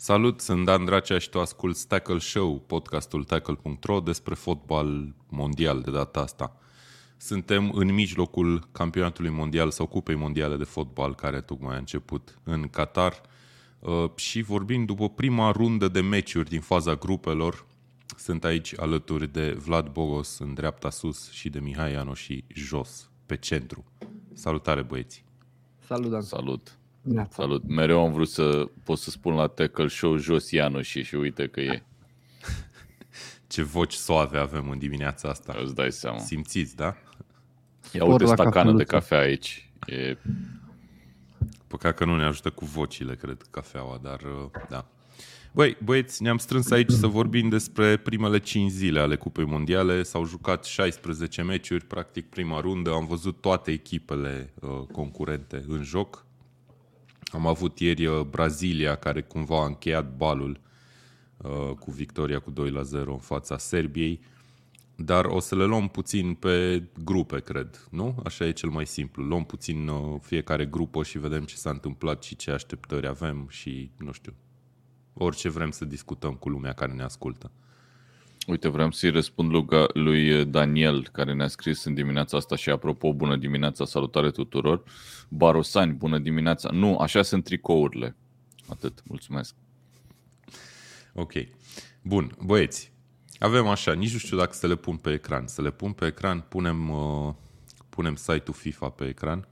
Salut, sunt Dan Dracea și tu asculti Tackle Show, podcastul tackle.ro despre fotbal mondial de data asta. Suntem în mijlocul campionatului mondial sau cupei mondiale de fotbal care tocmai a început în Qatar uh, și vorbim după prima rundă de meciuri din faza grupelor. Sunt aici alături de Vlad Bogos în dreapta sus și de Mihai Iano și jos, pe centru. Salutare băieți! Salut, Dan! Salut! Neața. Salut. Mereu am vrut să pot să spun la Tackle Show jos Ianu și și uite că e. Ce voci soave avem în dimineața asta. Îți dai seama. Simțiți, da? Ia uite stacană de cafea aici. E... Păcat că nu ne ajută cu vocile, cred, cafeaua, dar uh, da. Băi, băieți, ne-am strâns aici să vorbim despre primele 5 zile ale Cupei Mondiale. S-au jucat 16 meciuri, practic prima rundă. Am văzut toate echipele uh, concurente în joc. Am avut ieri uh, Brazilia, care cumva a încheiat balul uh, cu victoria cu 2 la 0 în fața Serbiei. Dar o să le luăm puțin pe grupe, cred, nu? Așa e cel mai simplu. Luăm puțin uh, fiecare grupă și vedem ce s-a întâmplat și ce așteptări avem și, nu știu, orice vrem să discutăm cu lumea care ne ascultă. Uite, vreau să-i răspund lui Daniel, care ne-a scris în dimineața asta și apropo, bună dimineața, salutare tuturor. Barosani, bună dimineața. Nu, așa sunt tricourile. Atât, mulțumesc. Ok. Bun, băieți, avem așa, nici nu știu dacă să le pun pe ecran. Să le pun pe ecran, punem, uh, punem site-ul FIFA pe ecran.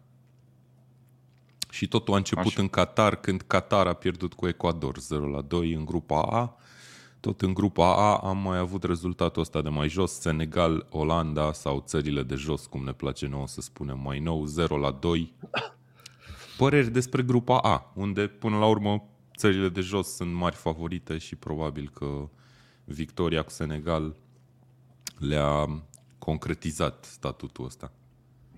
Și totul a început așa. în Qatar, când Qatar a pierdut cu Ecuador 0 la 2 în grupa A tot în grupa A am mai avut rezultatul ăsta de mai jos, Senegal, Olanda sau țările de jos, cum ne place nouă să spunem mai nou, 0 la 2. Păreri despre grupa A, unde până la urmă țările de jos sunt mari favorite și probabil că victoria cu Senegal le-a concretizat statutul ăsta.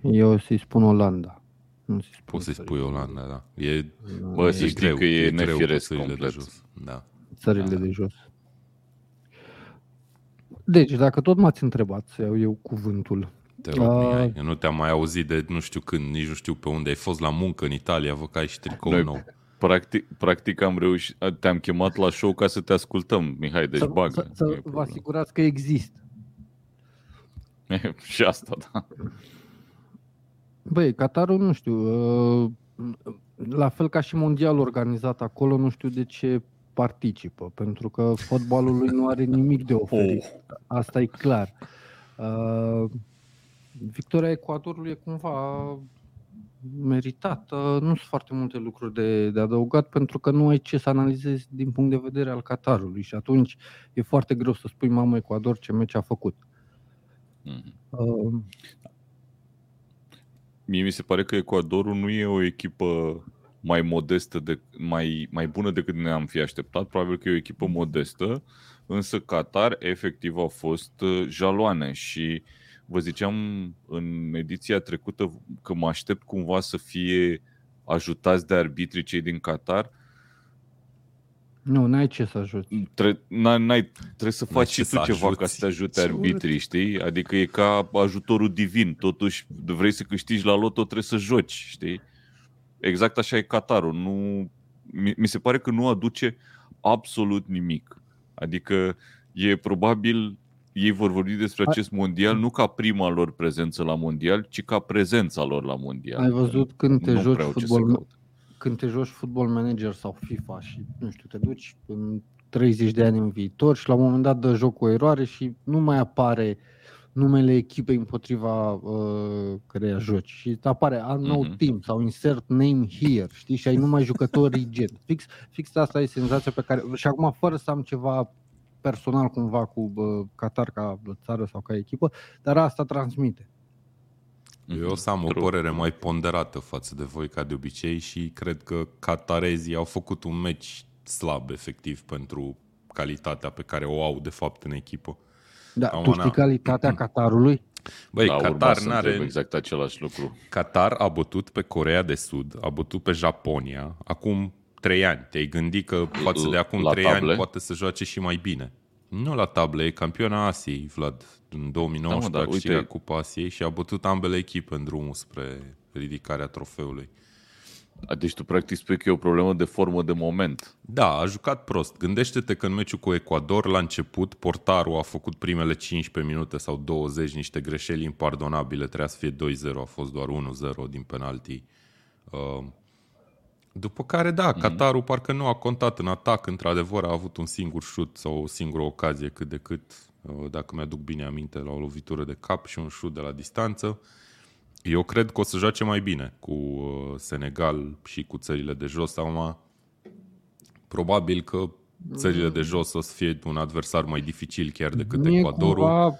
Eu o să-i spun Olanda. Nu să-i spun Poți să-i spui Olanda, da. E, Bă, să știi greu, că e, e nefiresc complet. De jos. Da. Țările da. de jos. Deci, dacă tot m-ați întrebat să iau eu cuvântul. Te rog, uh, Mihai, eu nu te-am mai auzit de nu știu când, nici nu știu pe unde ai fost la muncă în Italia, vă că ai și tricou Noi, nou. Practic, practic am reușit, te-am chemat la show ca să te ascultăm, Mihai, deci să, bagă. Să, să vă asigurați că există. și asta, da. Băi, Qatarul, nu știu, uh, la fel ca și mondial organizat acolo, nu știu de ce participă, pentru că fotbalul lui nu are nimic de oferit. Oh. Asta e clar. Uh, victoria Ecuadorului e cumva meritată. Nu sunt foarte multe lucruri de, de adăugat pentru că nu ai ce să analizezi din punct de vedere al Qatarului și atunci e foarte greu să spui mamă Ecuador ce meci a făcut. Mm-hmm. Uh, Mie mi se pare că Ecuadorul nu e o echipă mai modestă, de, mai, mai bună decât ne-am fi așteptat. Probabil că e o echipă modestă, însă Qatar efectiv au fost uh, jaloane și vă ziceam în ediția trecută că mă aștept cumva să fie ajutați de arbitrii cei din Qatar. Nu, n-ai ce să ajuți. Tre- n-ai, n-ai, trebuie să faci și tu să ceva ajuți. ca să te ajute arbitrii, știi? Adică e ca ajutorul divin. Totuși, vrei să câștigi la loto, trebuie să joci, știi? Exact așa e Qatarul. Nu, mi, mi se pare că nu aduce absolut nimic. Adică e probabil ei vor vorbi despre acest mondial nu ca prima lor prezență la mondial, ci ca prezența lor la mondial. Ai văzut când te joci fotbal, când te joci football manager sau FIFA și nu știu, te duci în 30 de ani în viitor și la un moment dat dă joc o eroare și nu mai apare uh, numele echipei împotriva uh, căreia joci și apare unknown mm-hmm. team sau insert name here, știi, și ai numai jucători gen. Fix, fix asta e senzația pe care, și acum fără să am ceva personal cumva cu uh, Qatar ca țară sau ca echipă, dar asta transmite. Eu o să am o părere mai ponderată față de voi ca de obicei și cred că catarezii au făcut un meci slab efectiv pentru calitatea pe care o au de fapt în echipă. Da, tu știi calitatea Qatarului? Băi, da, Qatar n-are... exact același lucru. Qatar a bătut pe Corea de Sud, a bătut pe Japonia, acum trei ani. Te-ai gândit că față de acum trei ani poate să joace și mai bine. Nu la table, e campiona Asiei, Vlad. În 2019 da, mă, da, a câștigat uite... Cupa Asiei și a bătut ambele echipe în drumul spre ridicarea trofeului. Deci tu practic spui că e o problemă de formă de moment. Da, a jucat prost. Gândește-te că în meciul cu Ecuador, la început, portarul a făcut primele 15 minute sau 20 niște greșeli impardonabile. Trebuia să fie 2-0, a fost doar 1-0 din penalti. Uh, după care, da, mm-hmm. Qatarul parcă nu a contat în atac, într-adevăr a avut un singur șut sau o singură ocazie cât de cât, uh, dacă mi-aduc bine aminte, la o lovitură de cap și un șut de la distanță. Eu cred că o să joace mai bine cu uh, Senegal și cu țările de jos. Acum, probabil că țările de jos o să fie un adversar mai dificil chiar decât Mie Ecuadorul. Cumva...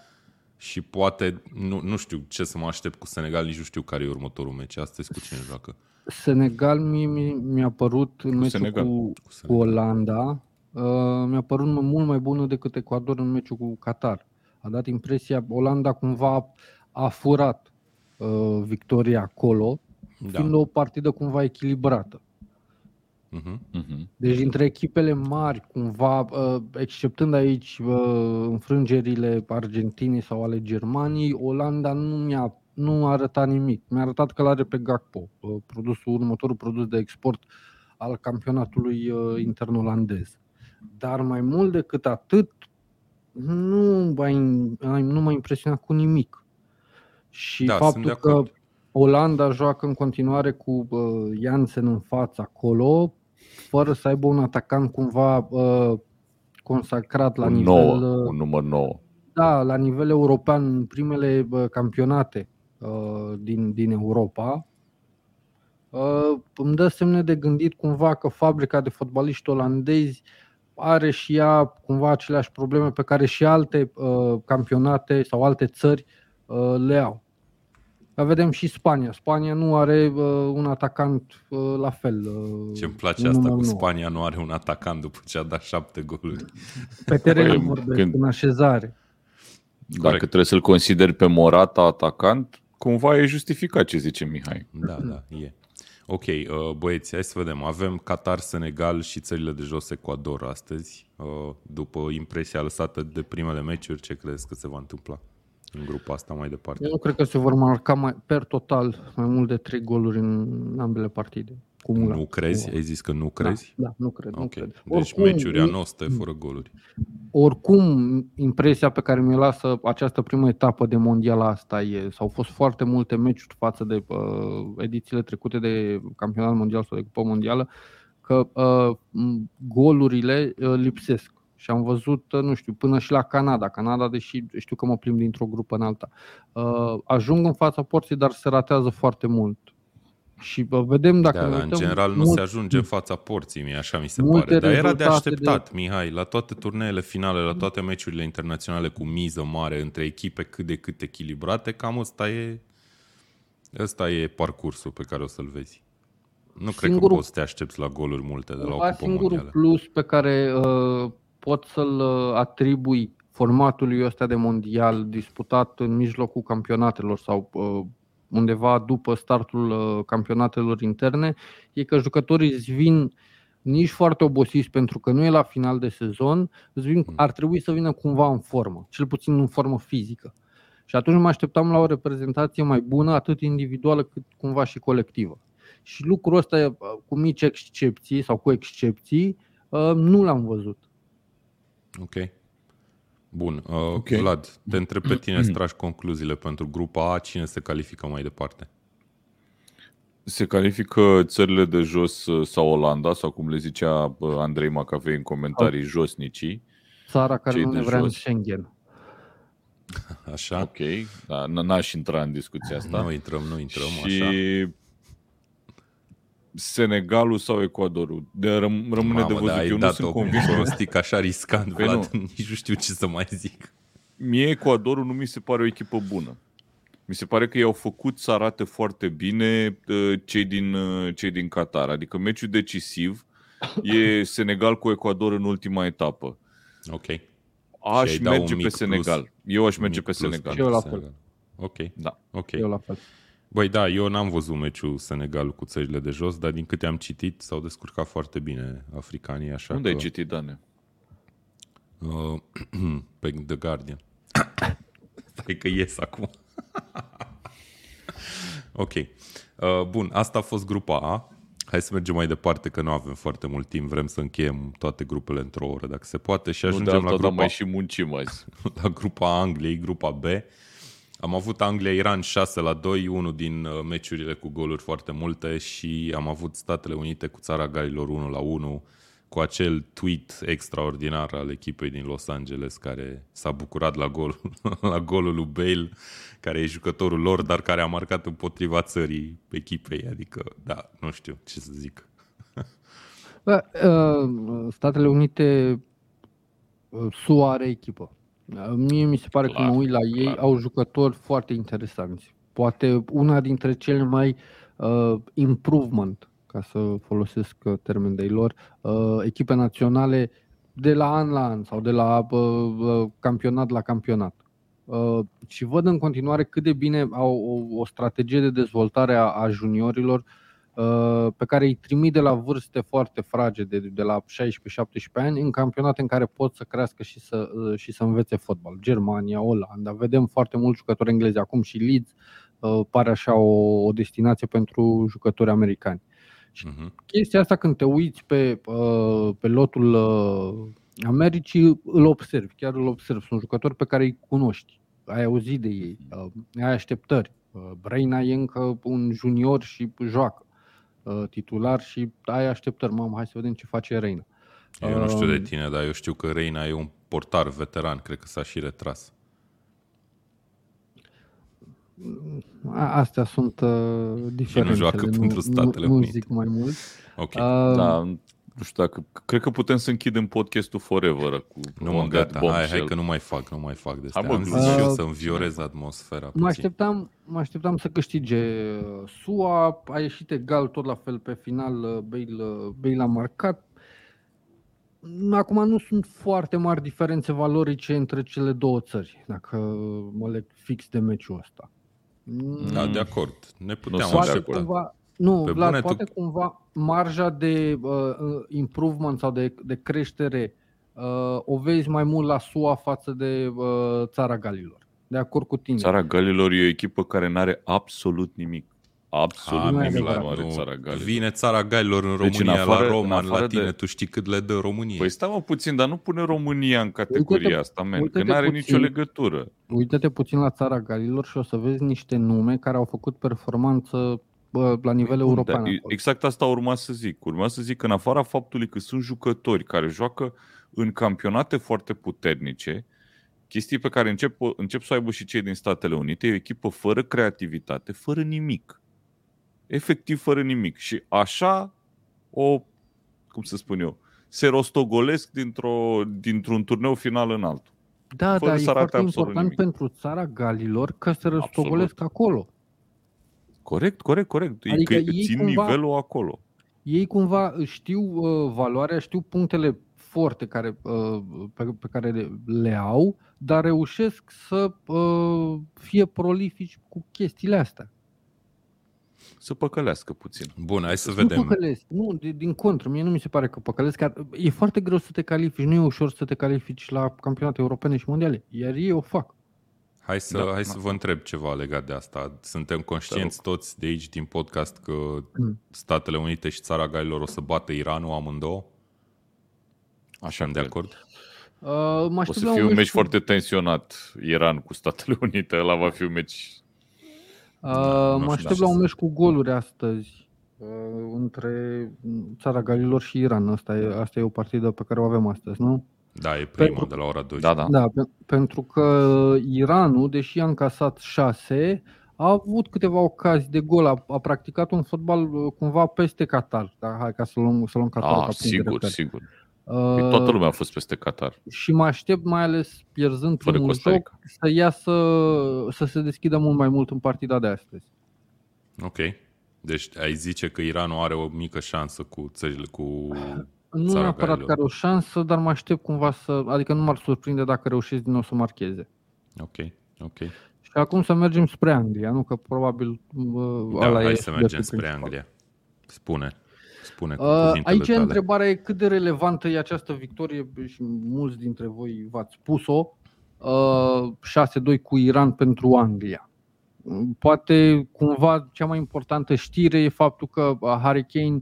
Și poate, nu, nu știu ce să mă aștept cu Senegal, nici nu știu care e următorul meci. Astăzi cu cine joacă? Senegal mi, mi, mi-a părut în meciul Senegal. cu, cu Olanda, uh, mi-a părut mult mai bună decât Ecuador în meciul cu Qatar. A dat impresia, Olanda cumva a furat uh, victoria acolo, da. fiind o partidă cumva echilibrată. Uh-huh. Deci dintre echipele mari, cumva, uh, exceptând aici uh, înfrângerile Argentinii sau ale Germaniei, Olanda nu mi-a nu a arătat nimic. Mi-a arătat că l-are pe Gakpo, uh, produsul, următorul produs de export al campionatului uh, intern olandez. Dar mai mult decât atât, nu m-a, nu m-a impresionat cu nimic. Și da, faptul că Olanda joacă în continuare cu uh, Jansen în față acolo, fără să aibă un atacant cumva uh, consacrat la un nivel... Nouă, uh, un număr nou. Da, la nivel european, în primele uh, campionate uh, din, din Europa. Uh, îmi dă semne de gândit cumva că fabrica de fotbaliști olandezi are și ea cumva aceleași probleme pe care și alte uh, campionate sau alte țări uh, le au. Dar vedem și Spania. Spania nu are uh, un atacant uh, la fel. Uh, Ce îmi place asta cu Spania, nu are un atacant după ce a dat șapte goluri. Pe teren păi, vorbesc, când... în așezare. Dacă Corect. trebuie să-l consideri pe Morata atacant, cumva e justificat ce zice Mihai. Da, da, e. Ok, uh, băieți, hai să vedem. Avem Qatar, Senegal și țările de jos Ecuador astăzi. Uh, după impresia lăsată de primele meciuri, ce crezi că se va întâmpla în grupa asta mai departe? Eu nu cred că se vor marca mai, per total mai mult de 3 goluri în ambele partide. Cumulat. Nu crezi? Ai zis că nu da, crezi? Da, da nu cred. Okay. Nu cred. Deci oricum, meciuri anoste fără goluri. Oricum, impresia pe care mi-o lasă această primă etapă de mondial asta e, s-au fost foarte multe meciuri față de uh, edițiile trecute de campionat mondial sau de cupă mondială, că uh, golurile uh, lipsesc. Și am văzut, uh, nu știu, până și la Canada. Canada, deși știu că mă plimb dintr-o grupă în alta, uh, ajung în fața porții, dar se ratează foarte mult și vedem dacă da, da, în general mult, nu se ajunge în fața porții, mie așa mi se pare. Dar era de așteptat, de... Mihai, la toate turneele finale, la toate meciurile internaționale cu miză mare între echipe cât de cât echilibrate, cam ăsta e, ăsta e parcursul pe care o să-l vezi. Nu singurul, cred că poți să te aștepți la goluri multe de la o cupă Singurul mondială. plus pe care uh, pot să-l uh, atribui formatului ăsta de mondial disputat în mijlocul campionatelor sau uh, undeva după startul uh, campionatelor interne, e că jucătorii îți vin nici foarte obosiți pentru că nu e la final de sezon, îți vin, mm. ar trebui să vină cumva în formă, cel puțin în formă fizică. Și atunci mă așteptam la o reprezentație mai bună, atât individuală cât cumva și colectivă. Și lucrul ăsta, uh, cu mici excepții sau cu excepții, uh, nu l-am văzut. Ok. Bun. Uh, okay. Vlad, te întreb pe tine să tragi concluziile pentru grupa A. Cine se califică mai departe? Se califică țările de jos uh, sau Olanda, sau cum le zicea uh, Andrei Macavei în comentarii, sau josnicii. Țara care nu ne vrea jos. în Schengen. Așa. Ok, da, n-aș intra în discuția asta. Nu intrăm, nu intrăm, și așa. Senegalul sau Ecuadorul. De răm- rămâne Mamă, de văzut. Da, Eu nu sunt convins. pronostic așa riscant, păi Vlad, nu. nici nu știu ce să mai zic. Mie Ecuadorul nu mi se pare o echipă bună. Mi se pare că i-au făcut să arate foarte bine uh, cei din, uh, cei din Qatar. Adică meciul decisiv e Senegal cu Ecuador în ultima etapă. Ok. Aș merge pe Senegal. Plus, Eu aș merge pe Senegal. Și eu la fel. Ok. Da. Ok. Eu la fel. Băi, da, eu n-am văzut meciul Senegal cu țările de jos, dar din câte am citit, s-au descurcat foarte bine africanii, așa Unde că... ai citit, Dane? Uh, pe The Guardian. Stai că ies acum. ok. Uh, bun, asta a fost grupa A. Hai să mergem mai departe, că nu avem foarte mult timp. Vrem să încheiem toate grupele într-o oră, dacă se poate. Și ajungem nu de la grupa, mai și muncim azi. la grupa Angliei, grupa B. Am avut Anglia-Iran 6 la 2, unul din uh, meciurile cu goluri foarte multe și am avut Statele Unite cu țara Galilor 1 la 1 cu acel tweet extraordinar al echipei din Los Angeles care s-a bucurat la, gol, la golul lui Bale, care e jucătorul lor, dar care a marcat împotriva țării echipei. Adică, da, nu știu ce să zic. Bă, uh, Statele Unite, uh, SUA are echipă. Uh, mie mi se pare clar, că mă uit la ei, clar. au jucători foarte interesanți. Poate una dintre cele mai uh, improvement ca să folosesc uh, termen de lor, uh, echipe naționale de la an la an sau de la uh, campionat la campionat. Și văd în continuare cât de bine au o, o strategie de dezvoltare a, a juniorilor pe care îi trimit de la vârste foarte fragede, de, de la 16-17 ani, în campionate în care pot să crească și să, și să învețe fotbal. Germania, Olanda, vedem foarte mulți jucători englezi acum și Leeds pare așa o, o destinație pentru jucători americani. Și uh-huh. chestia asta când te uiți pe, uh, pe lotul uh, Americii, îl observi, chiar îl observi. Sunt jucători pe care îi cunoști, ai auzit de ei, uh, ai așteptări. Braina e încă un junior și joacă titular și ai așteptări. Mamă, hai să vedem ce face Reina. Eu nu știu de tine, dar eu știu că Reina e un portar veteran, cred că s-a și retras. Astea sunt uh, diferențele. Și nu joacă nu, pentru Statele nu, Unite. Nu zic mai mult. Ok. Uh, da, nu știu dacă... Cred că putem să închidem podcastul forever cu Nu mă, gata, hai, hai că nu mai fac, nu mai fac de asta. Am zis uh, și eu să înviorez atmosfera. Mă așteptam, mă așteptam să câștige SUA, a ieșit egal tot la fel pe final, uh, Bale, uh, Bale a marcat. Acum nu sunt foarte mari diferențe valorice între cele două țări, dacă mă leg fix de meciul ăsta. Da, de acord. Ne puteam poate cumva, Nu, Pe Vlad, bune, poate tu... cumva marja de uh, improvement sau de, de creștere uh, o vezi mai mult la SUA față de uh, Țara Galilor. De acord cu tine. Țara Galilor e o echipă care nu are absolut nimic. Absolut ha, nimic la nu, Țara Galilor. Vine Țara Galilor în România, deci în afară, la Roman, la tine, de... tu știi cât le dă România. Păi stai mă puțin, dar nu pune România în categoria uite-te, asta, man, că nu are nicio legătură. Uite-te puțin la Țara Galilor și o să vezi niște nume care au făcut performanță bă, la nivel Bun, european. Da, exact asta urma să zic. Urma să zic că în afara faptului că sunt jucători care joacă în campionate foarte puternice, chestii pe care încep, încep să aibă și cei din Statele Unite, e o echipă fără creativitate, fără nimic efectiv fără nimic. Și așa o, cum să spun eu, se rostogolesc dintr-o, dintr-un turneu final în altul. Da, da, e foarte important nimic. pentru țara Galilor că se rostogolesc absolut. acolo. Corect, corect, corect. Adică că țin cumva, nivelul acolo. Ei cumva știu uh, valoarea, știu punctele forte care, uh, pe, pe care le, le au, dar reușesc să uh, fie prolifici cu chestiile astea să păcălească puțin. Bun, hai să vedem. Nu păcălesc, nu, din, din contră, mie nu mi se pare că păcălesc. E foarte greu să te califici, nu e ușor să te califici la campionate europene și mondiale, iar ei o fac. Hai să, da, hai să vă întreb ceva legat de asta. Suntem conștienți toți de aici din podcast că mm. Statele Unite și Țara Galilor o să bată Iranul amândouă? Așa de acord? Uh, o să fie un meci cu... foarte tensionat Iran cu Statele Unite. Ăla va fi un meci Uh, mă aștept la un meci cu goluri astăzi uh, între Țara Galilor și Iran. Asta e, asta e o partidă pe care o avem astăzi, nu? Da, e prima pentru, de la ora 2. Da, da. da pe, pentru că Iranul, deși a încasat 6, a avut câteva ocazii de gol, a, a practicat un fotbal uh, cumva peste Qatar. Da, hai ca să luăm, să luăm Qatar ah, ca sigur, sigur. Păi toată lumea a fost peste Qatar. Și mă aștept, mai ales pierzând Fără primul joc, să iasă, să se deschidă mult mai mult în partida de astăzi. Ok. Deci ai zice că Iranul are o mică șansă cu țările, cu Nu neapărat că are o șansă, dar mă aștept cumva să... Adică nu m-ar surprinde dacă reușesc din nou să marcheze. Ok, ok. Și acum să mergem spre Anglia, nu? Că probabil da, ăla hai e să mergem spre principal. Anglia. Spune. Spune cu uh, Aici tale. întrebarea e cât de relevantă e această victorie și mulți dintre voi v-ați spus-o. Uh, 6-2 cu Iran pentru Anglia. Poate cumva cea mai importantă știre e faptul că Harry Kane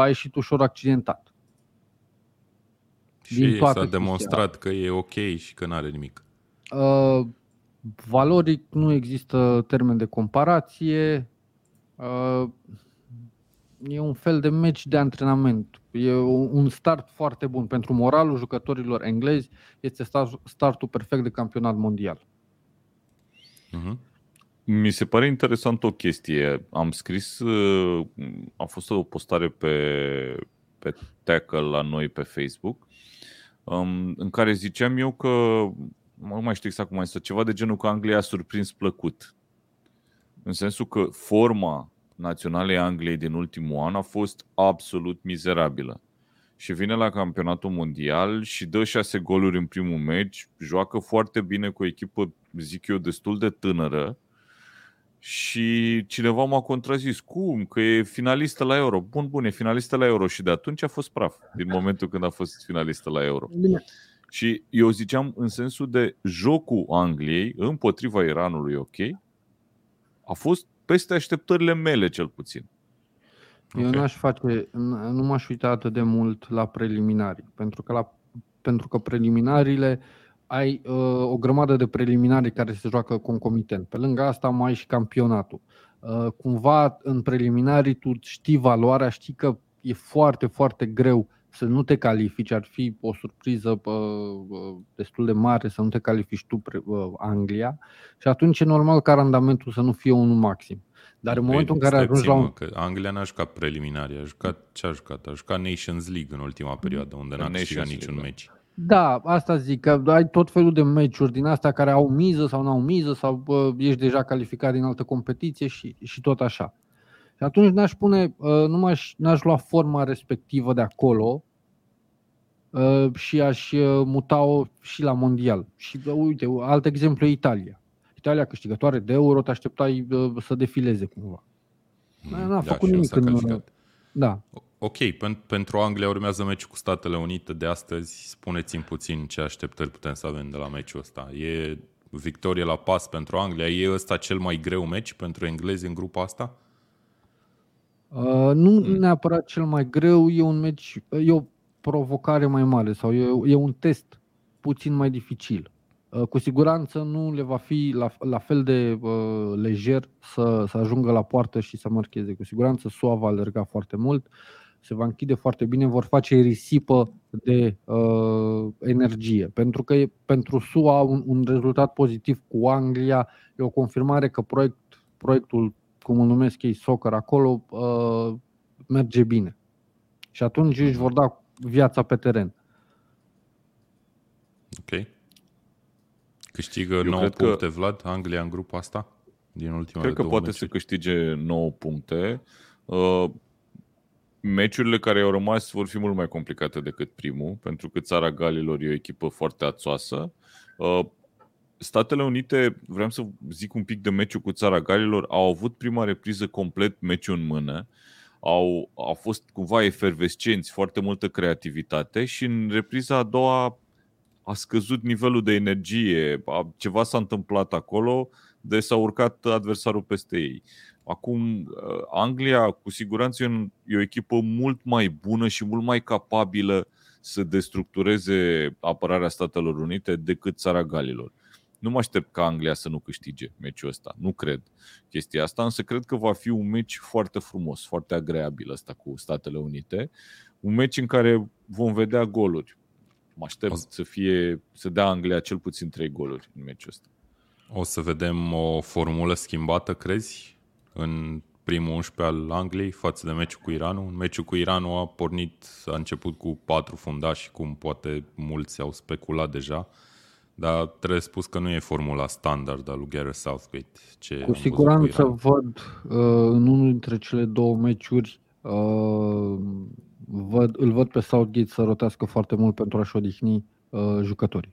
a ieșit ușor accidentat. Și s-a demonstrat chestia. că e ok și că nu are nimic. Uh, valoric nu există termen de comparație. Uh, e un fel de meci de antrenament. E un start foarte bun pentru moralul jucătorilor englezi. Este startul perfect de campionat mondial. Uh-huh. Mi se pare interesant o chestie. Am scris, uh, a fost o postare pe, pe Tackle la noi pe Facebook, um, în care ziceam eu că, nu mai știu exact cum este, ceva de genul că Anglia a surprins plăcut. În sensul că forma naționalei Angliei din ultimul an a fost absolut mizerabilă. Și vine la campionatul mondial și dă șase goluri în primul meci, joacă foarte bine cu o echipă, zic eu, destul de tânără, și cineva m-a contrazis. Cum? Că e finalistă la Euro. Bun, bun, e finalistă la Euro și de atunci a fost praf, din momentul când a fost finalistă la Euro. Bine. Și eu ziceam în sensul de jocul Angliei împotriva Iranului, ok, a fost peste așteptările mele cel puțin. Eu okay. n-aș face, nu m-aș uita atât de mult la preliminari, pentru că, la, pentru că preliminariile ai uh, o grămadă de preliminari care se joacă concomitent. Pe lângă asta mai ai și campionatul. Uh, cumva în preliminarii tu știi valoarea, știi că e foarte, foarte greu să nu te califici, ar fi o surpriză uh, destul de mare să nu te califici tu uh, Anglia și atunci e normal ca randamentul să nu fie unul maxim. Dar în momentul în care ajungi la un... Că Anglia n-a jucat preliminari, a jucat ce a jucat? A jucat Nations League în ultima perioadă, unde n-a câștigat niciun da. meci. Da, asta zic, că ai tot felul de meciuri din astea care au miză sau nu au miză sau bă, ești deja calificat din altă competiție și, și tot așa. Și atunci n-aș pune, nu m-aș, n-aș lua forma respectivă de acolo și aș muta-o și la mondial. Și uite, alt exemplu e Italia. Italia câștigătoare de euro, te așteptai să defileze cumva. Mm, N-a da, făcut nimic în... Da. Ok, pen- pentru Anglia urmează meciul cu Statele Unite de astăzi. Spuneți-mi puțin ce așteptări putem să avem de la meciul ăsta. E victorie la pas pentru Anglia? E ăsta cel mai greu meci pentru englezi în grupa asta? Uh, nu mm. neapărat cel mai greu, e un meci, e o provocare mai mare sau e, e un test puțin mai dificil. Uh, cu siguranță nu le va fi la, la fel de uh, lejer să, să ajungă la poartă și să marcheze. Cu siguranță SUA va alerga foarte mult. Uh, se va închide foarte bine, vor face risipă de uh, energie. Pentru că e, pentru SUA un, un rezultat pozitiv cu Anglia e o confirmare că proiect, proiectul, cum îl numesc ei, soccer acolo, uh, merge bine. Și atunci își vor da viața pe teren. Ok. Câștigă Eu 9 puncte, că... Vlad, Anglia în grupa asta? Din ultimele Cred că poate meciuri. să câștige 9 puncte. Uh, meciurile care au rămas vor fi mult mai complicate decât primul, pentru că țara Galilor e o echipă foarte ațoasă. Uh, Statele Unite, vreau să zic un pic de meciul cu țara Galilor, au avut prima repriză complet meciul în mână, au, au fost cumva efervescenți, foarte multă creativitate și în repriza a doua a scăzut nivelul de energie, ceva s-a întâmplat acolo, de s-a urcat adversarul peste ei. Acum, uh, Anglia cu siguranță e o echipă mult mai bună și mult mai capabilă să destructureze apărarea Statelor Unite decât țara Galilor. Nu mă aștept ca Anglia să nu câștige meciul ăsta. Nu cred chestia asta, însă cred că va fi un meci foarte frumos, foarte agreabil ăsta cu Statele Unite. Un meci în care vom vedea goluri. Mă aștept o... să fie să dea Anglia cel puțin trei goluri în meciul ăsta. O să vedem o formulă schimbată, crezi? În primul 11 al Angliei față de meciul cu Iranul. Meciul cu Iranul a pornit, a început cu patru fundași, cum poate mulți au speculat deja, dar trebuie spus că nu e formula standard a lui Gareth Southgate. Ce cu siguranță cu văd uh, în unul dintre cele două meciuri uh, văd, îl văd pe Southgate să rotească foarte mult pentru a-și odihni uh, jucătorii.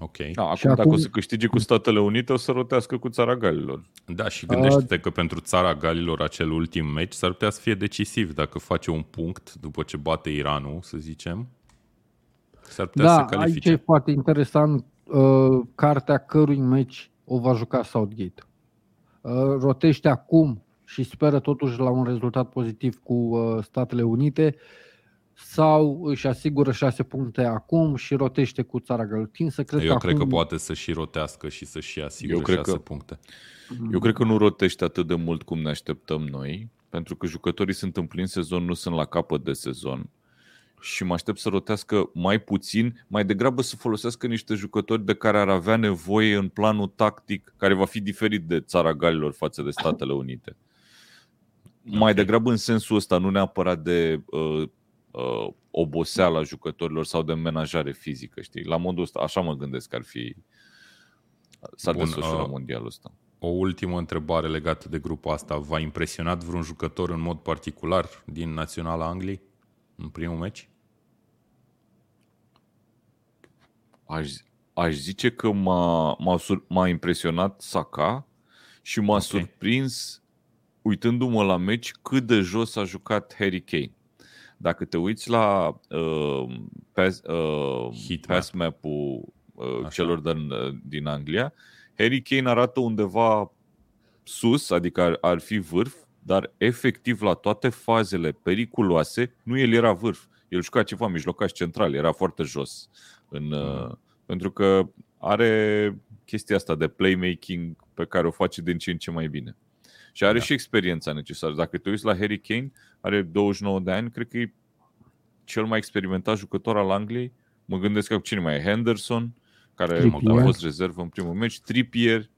Ok. Da, acum, și dacă acum... o să câștige cu Statele Unite, o să rotească cu țara Galilor. Da, și gândește-te că pentru țara Galilor acel ultim meci s-ar putea să fie decisiv dacă face un punct după ce bate Iranul, să zicem. S-ar putea da, să califice. aici e foarte interesant uh, cartea cărui meci o va juca Southgate. Uh, rotește acum și speră totuși la un rezultat pozitiv cu uh, Statele Unite sau își asigură șase puncte acum și rotește cu țara găltinsă. Cred Eu că cred acum... că poate să și rotească și să și asigure Eu cred șase că... puncte. Eu cred că nu rotește atât de mult cum ne așteptăm noi, pentru că jucătorii sunt în plin sezon, nu sunt la capăt de sezon și mă aștept să rotească mai puțin, mai degrabă să folosească niște jucători de care ar avea nevoie în planul tactic, care va fi diferit de țara Galilor față de Statele Unite. Okay. Mai degrabă în sensul ăsta, nu neapărat de uh, uh, oboseala jucătorilor sau de menajare fizică, știi? La modul ăsta, așa mă gândesc că ar fi s-ar Bun, desfășura uh, mondialul ăsta. O ultimă întrebare legată de grupul asta. V-a impresionat vreun jucător în mod particular din Naționala Angliei în primul meci? Aș, aș zice că m-a, m-a, sur, m-a impresionat Saka și m-a okay. surprins uitându-mă la meci cât de jos a jucat Harry Kane. Dacă te uiți la uh, pass, uh, pass map-ul uh, celor din, uh, din Anglia, Harry Kane arată undeva sus, adică ar, ar fi vârf, dar efectiv la toate fazele periculoase, nu el era vârf. El juca ceva mijlocaș central, era foarte jos. În, mm. Pentru că are chestia asta de playmaking pe care o face din ce în ce mai bine. Și are da. și experiența necesară. Dacă te uiți la Harry Kane, are 29 de ani, cred că e cel mai experimentat jucător al Angliei. Mă gândesc că cine mai e Henderson, care Trippier. a fost rezervă în primul meci, Trippier.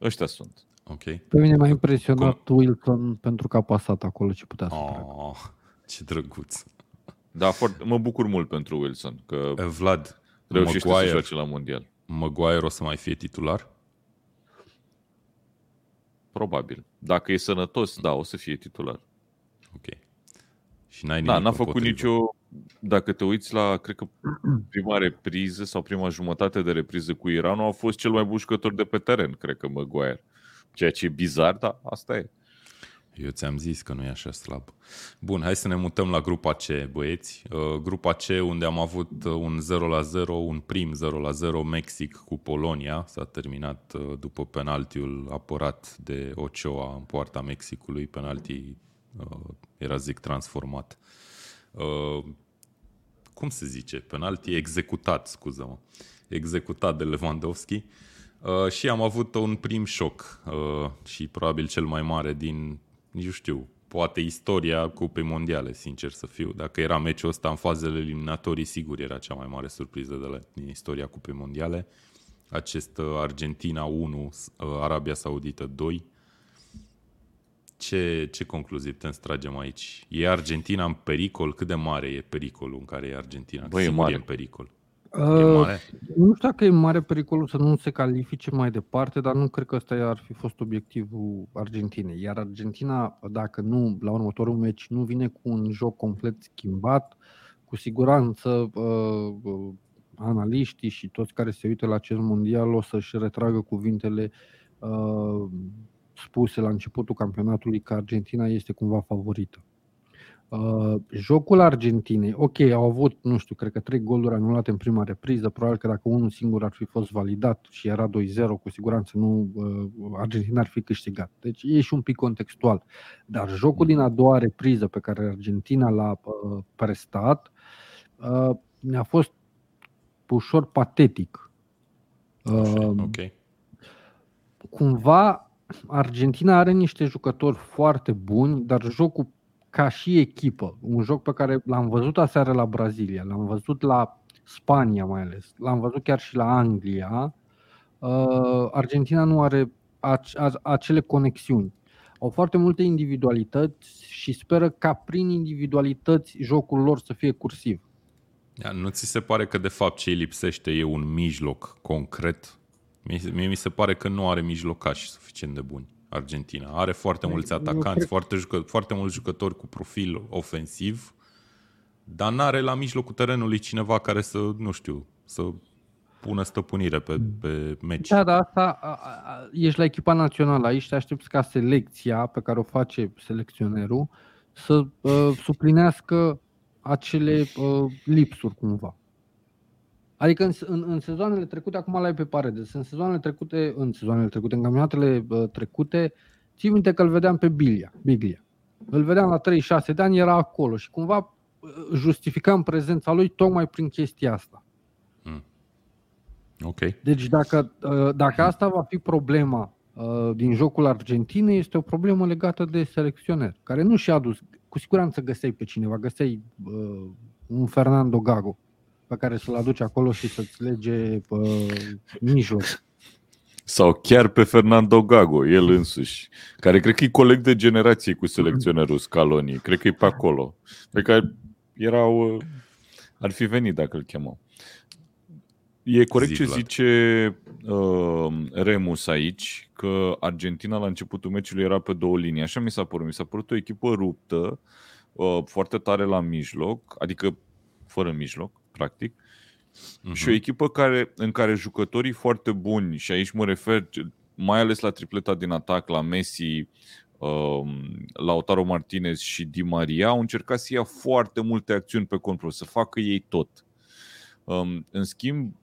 Ăștia sunt. Ok. Pe mine m-a impresionat Cum? Wilson pentru că a pasat acolo ce putea să oh, Ce drăguț. Da, foarte, mă bucur mult pentru Wilson. Că eh, Vlad, reușește Maguire, să joace la mondial. Maguire o să mai fie titular? Probabil. Dacă e sănătos, da, o să fie titular. Ok. Și n-ai da, n-a făcut nicio... Dacă te uiți la, cred că prima repriză sau prima jumătate de repriză cu Iranul a fost cel mai bun jucător de pe teren, cred că Maguire. Ceea ce e bizar, dar asta e. Eu ți-am zis că nu e așa slab. Bun, hai să ne mutăm la grupa C, băieți. Uh, grupa C, unde am avut uh, un 0 la 0, un prim 0 la 0, Mexic cu Polonia. S-a terminat uh, după penaltiul apărat de Ochoa în poarta Mexicului. Penalti era, zic, transformat. Cum se zice? Penalti executat, scuză-mă. Executat de Lewandowski. și am avut un prim șoc și probabil cel mai mare din nici nu știu, poate istoria Cupei Mondiale, sincer să fiu. Dacă era meciul ăsta în fazele eliminatorii, sigur era cea mai mare surpriză de la, din istoria Cupei Mondiale. Acest uh, Argentina 1, uh, Arabia Saudită 2. Ce, ce concluzii putem să tragem aici? E Argentina în pericol? Cât de mare e pericolul în care e Argentina? Băi, e mare. e în pericol. Uh, nu știu dacă e mare pericolul să nu se califice mai departe, dar nu cred că ăsta ar fi fost obiectivul Argentinei. Iar Argentina, dacă nu, la următorul meci, nu vine cu un joc complet schimbat, cu siguranță uh, uh, analiștii și toți care se uită la acest mondial o să-și retragă cuvintele uh, spuse la începutul campionatului că Argentina este cumva favorită. Uh, jocul Argentinei, ok, au avut, nu știu, cred că trei goluri anulate în prima repriză, probabil că dacă unul singur ar fi fost validat și era 2-0, cu siguranță nu uh, Argentina ar fi câștigat. Deci e și un pic contextual. Dar jocul din a doua repriză pe care Argentina l-a uh, prestat uh, mi-a fost ușor patetic. Uh, ok. Cumva Argentina are niște jucători foarte buni, dar jocul ca și echipă, un joc pe care l-am văzut aseară la Brazilia, l-am văzut la Spania mai ales, l-am văzut chiar și la Anglia, uh, Argentina nu are acele conexiuni. Au foarte multe individualități și speră ca prin individualități jocul lor să fie cursiv. Nu ți se pare că de fapt ce îi lipsește e un mijloc concret? Mie mi se pare că nu are mijlocași suficient de buni. Argentina. Are foarte mulți atacanți, foarte, jucă, foarte mulți jucători cu profil ofensiv, dar n-are la mijlocul terenului cineva care să, nu știu, să pună stăpânire pe, pe meci. Da, da, asta a, a, ești la echipa națională, aici te aștepți ca selecția pe care o face selecționerul să uh, suplinească acele uh, lipsuri cumva. Adică în, în, în sezoanele trecute, acum la pe Paredes, în sezoanele trecute, în sezoanele trecute, în campionatele uh, trecute, Țin minte că îl vedeam pe Biglia. Biglia. Îl vedeam la 36 de ani, era acolo și cumva uh, justificam prezența lui tocmai prin chestia asta. Mm. Ok. Deci dacă, uh, dacă asta va fi problema uh, din jocul Argentinei, este o problemă legată de selecționer, care nu și-a adus. Cu siguranță găseai pe cineva, găseai un Fernando Gago pe care să-l aduci acolo și să-ți lege uh, mijloc. Sau chiar pe Fernando Gago, el însuși, care cred că e coleg de generație cu selecționerul Scaloni. Cred că e pe acolo. Pe care erau, uh, ar fi venit dacă îl chemau. E corect Zi, ce zice uh, Remus aici, că Argentina la începutul meciului era pe două linii. Așa mi s-a părut. Mi s-a părut o echipă ruptă, uh, foarte tare la mijloc, adică fără mijloc, practic, uh-huh. și o echipă care, în care jucătorii foarte buni, și aici mă refer mai ales la tripleta din atac, la Messi, um, Lautaro Martinez și Di Maria, au încercat să ia foarte multe acțiuni pe control, să facă ei tot. Um, în schimb,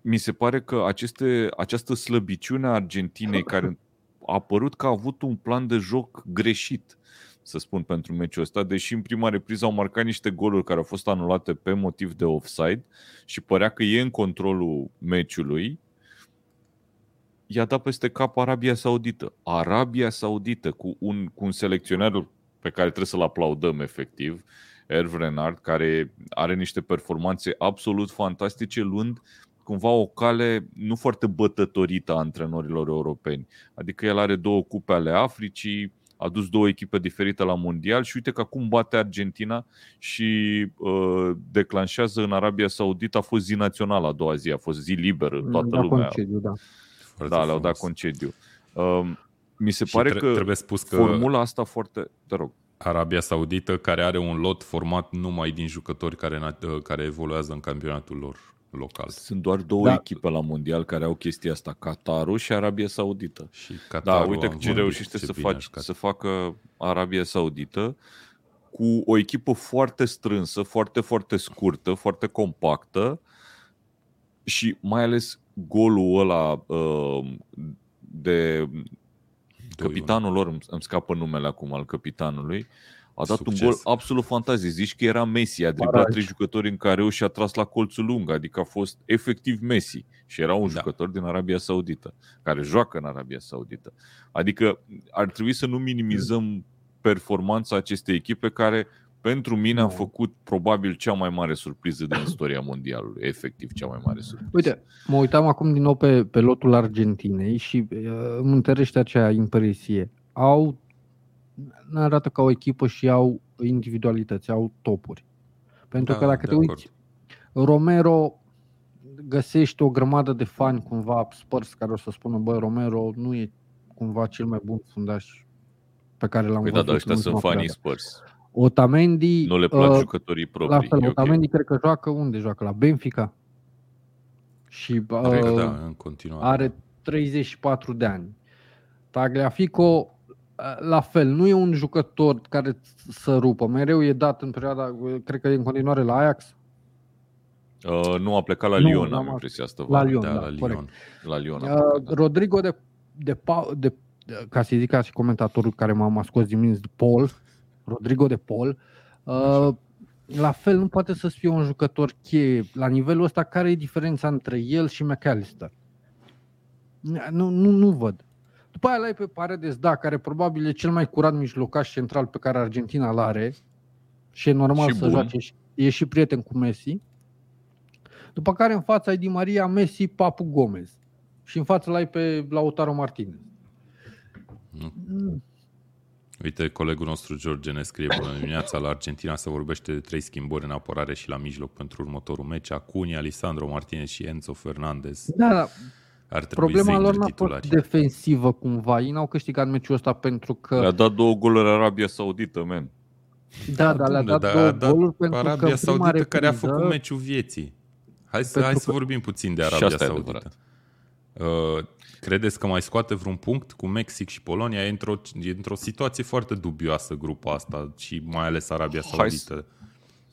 mi se pare că aceste, această slăbiciune a Argentinei, care a apărut că a avut un plan de joc greșit, să spun, pentru meciul ăsta, deși în prima repriză au marcat niște goluri care au fost anulate pe motiv de offside și părea că e în controlul meciului, i-a dat peste cap Arabia Saudită. Arabia Saudită cu un, cu un selecționer pe care trebuie să-l aplaudăm efectiv, Hervé Renard, care are niște performanțe absolut fantastice, luând cumva o cale nu foarte bătătorită a antrenorilor europeni. Adică el are două cupe ale Africii, a dus două echipe diferite la mondial și uite că acum bate Argentina și uh, declanșează în Arabia Saudită, a fost zi națională a doua zi, a fost zi liberă, toată da lumea. Concediu, da. Foarte da, le-au dat concediu. Uh, mi se și pare tre- că trebuie spus că formula asta foarte... Te rog. Arabia Saudită, care are un lot format numai din jucători care, care evoluează în campionatul lor local. Sunt doar două da. echipe la mondial care au chestia asta, Qatarul și Arabia Saudită. Și Qatarul da, uite ce reușește să, faci, să facă Arabia Saudită cu o echipă foarte strânsă, foarte, foarte scurtă, foarte compactă și mai ales golul ăla uh, de capitanul lor, îmi scapă numele acum al capitanului, a dat Succes. un gol absolut fantastic. Zici că era Messi, a driblat trei jucători în care și a tras la colțul lung, adică a fost efectiv Messi. Și era un da. jucător din Arabia Saudită, care joacă în Arabia Saudită. Adică ar trebui să nu minimizăm performanța acestei echipe care pentru mine a făcut probabil cea mai mare surpriză din istoria mondialului, efectiv cea mai mare surpriză. Uite, mă uitam acum din nou pe, pe lotul Argentinei și uh, îmi întărește acea impresie. Au ne arată ca o echipă și au individualități, au topuri. Pentru da, că dacă te acord. uiți, Romero găsește o grămadă de fani cumva Spurs care o să spună, bă, Romero nu e cumva cel mai bun fundaș pe care l-am păi văzut. Da, dar ăștia sunt fanii Spurs. Otamendi... Nu le plac uh, jucătorii proprii. La fel, Otamendi okay. cred că joacă unde joacă? La Benfica. Și uh, da, în continuare. are 34 de ani. Tagliafico la fel, nu e un jucător care să rupă. Mereu e dat în perioada, cred că e în continuare la Ajax. Uh, nu a plecat la nu, Lyon, am impresia asta. La Lyon, da, da, la Lyon. La Lyon uh, da. Rodrigo de, de, de, de, ca să zic ca și comentatorul care m-a scos din minți, Paul, Rodrigo de Paul, uh, la fel nu poate să fie un jucător cheie. La nivelul ăsta, care e diferența între el și McAllister? Nu, nu, nu văd. După aia l-ai pe Paredes, da, care probabil e cel mai curat mijlocaș central pe care Argentina îl are și e normal și să bun. joace. E și prieten cu Messi. După care în fața ai Di Maria, Messi, Papu Gomez. Și în față l-ai pe Lautaro Martinez. Mm. Uite, colegul nostru George ne scrie bună dimineața la Argentina se vorbește de trei schimbări în apărare și la mijloc pentru următorul meci. Acuni, Alessandro Martinez și Enzo Fernandez. Da, da ar trebui Problema lor n-a fost defensivă cumva. Ei n-au câștigat meciul ăsta pentru că... Le-a dat două goluri Arabia Saudită, men. Da, da, le-a dat da, două dat goluri pentru Arabia că Saudită repriză... care a făcut meciul vieții. Hai să, hai să că... vorbim puțin de Arabia Saudită. Uh, credeți că mai scoate vreun punct cu Mexic și Polonia? E într-o, e într-o situație foarte dubioasă grupa asta și mai ales Arabia Saudită. Hai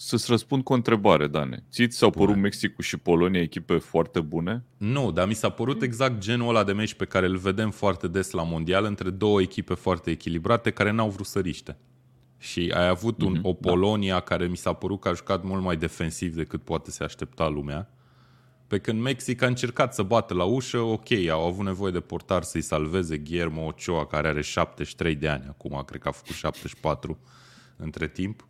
să-ți răspund cu o întrebare, Dane. Ți s-au părut Mexicul și Polonia echipe foarte bune? Nu, dar mi s-a părut exact genul ăla de meci pe care îl vedem foarte des la mondial între două echipe foarte echilibrate care n-au vrut să riște. Și ai avut un, mm-hmm, o da. Polonia da. care mi s-a părut că a jucat mult mai defensiv decât poate se aștepta lumea. Pe când Mexic a încercat să bată la ușă, ok, au avut nevoie de portar să-i salveze Guillermo Ochoa, care are 73 de ani acum, cred că a făcut 74 între timp.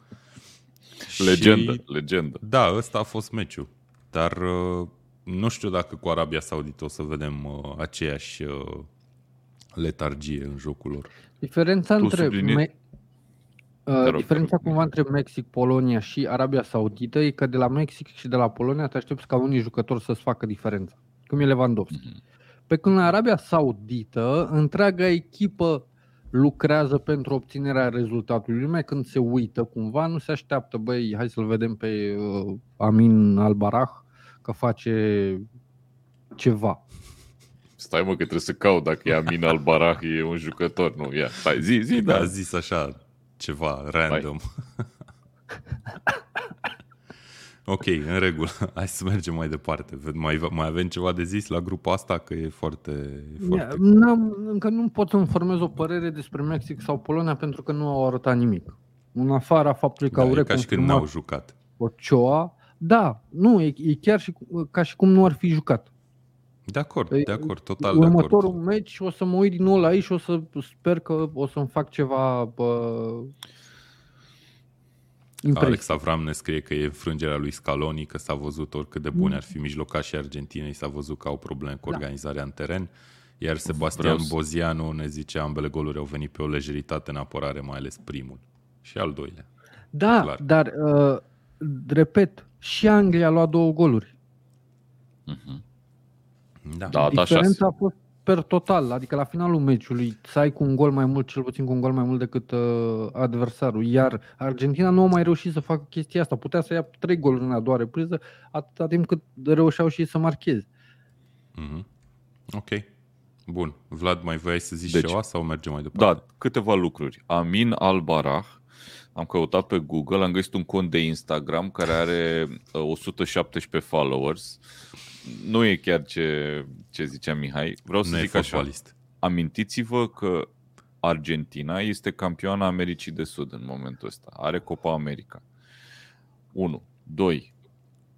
Legendă, și, legendă. Da, ăsta a fost meciul. Dar uh, nu știu dacă cu Arabia Saudită o să vedem uh, aceeași uh, letargie în jocul lor. Diferența tu între sublinie... me- Uh, diferența cumva între Mexic, Polonia și Arabia Saudită e că de la Mexic și de la Polonia te aștepți ca unii jucători să-ți facă diferența, cum e Lewandowski. Mm-hmm. Pe când în Arabia Saudită, întreaga echipă lucrează pentru obținerea rezultatului. Lumea când se uită cumva nu se așteaptă, băi, hai să-l vedem pe uh, Amin Albarah că face ceva. Stai mă că trebuie să caut dacă e Amin Albarah e un jucător, nu, ia, stai, zi, zi, da. A zis așa, ceva random. ok, în regulă. Hai să mergem mai departe. Mai, mai avem ceva de zis la grupul asta? Că e foarte... foarte... N-am, încă nu pot să-mi formez o părere despre Mexic sau Polonia pentru că nu au arătat nimic. În afara faptului că da, au e ca și când n-au jucat. Ochoa, da, nu, e, e chiar și ca și cum nu ar fi jucat. De acord, de acord, total Următorul de acord. meci o să mă uit din nou la ei și o să sper că o să-mi fac ceva bă, impresie. Alex Avram ne scrie că e înfrângerea lui Scaloni, că s-a văzut oricât de bune mm. ar fi mijlocașii Argentinei, s-a văzut că au probleme cu da. organizarea da. în teren. Iar Sebastian Vreau Bozianu ne zice ambele goluri au venit pe o lejeritate în apărare, mai ales primul și al doilea. Da, Clar. dar uh, repet, și Anglia a luat două goluri. Uh-huh. Da. da, Diferența a fost per total, adică la finalul meciului să ai cu un gol mai mult, cel puțin cu un gol mai mult decât uh, adversarul. Iar Argentina nu a mai reușit să facă chestia asta. Putea să ia trei goluri în a doua repriză, atâta timp cât reușeau și să marcheze. Mm-hmm. Ok. Bun. Vlad, mai voiai să zici deci, ceva sau mergem mai departe? Da, câteva lucruri. Amin Albarah, am căutat pe Google, am găsit un cont de Instagram care are 117 uh, followers nu e chiar ce, ce zicea Mihai. Vreau să nu zic așa. Amintiți-vă că Argentina este campioana Americii de Sud în momentul ăsta. Are Copa America. 1. 2.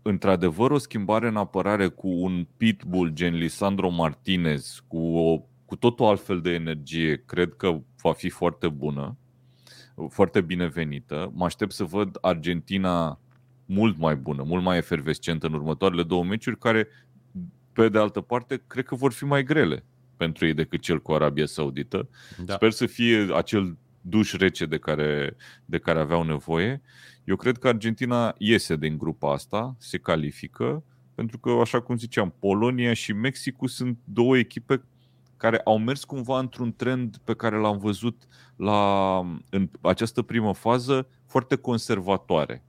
Într-adevăr, o schimbare în apărare cu un pitbull gen Lisandro Martinez, cu, o, cu tot o altfel de energie, cred că va fi foarte bună, foarte binevenită. Mă aștept să văd Argentina mult mai bună, mult mai efervescentă în următoarele două meciuri, care, pe de altă parte, cred că vor fi mai grele pentru ei decât cel cu Arabia Saudită. Da. Sper să fie acel duș rece de care, de care aveau nevoie. Eu cred că Argentina iese din grupa asta, se califică, pentru că, așa cum ziceam, Polonia și Mexicul sunt două echipe care au mers cumva într-un trend pe care l-am văzut la, în această primă fază foarte conservatoare.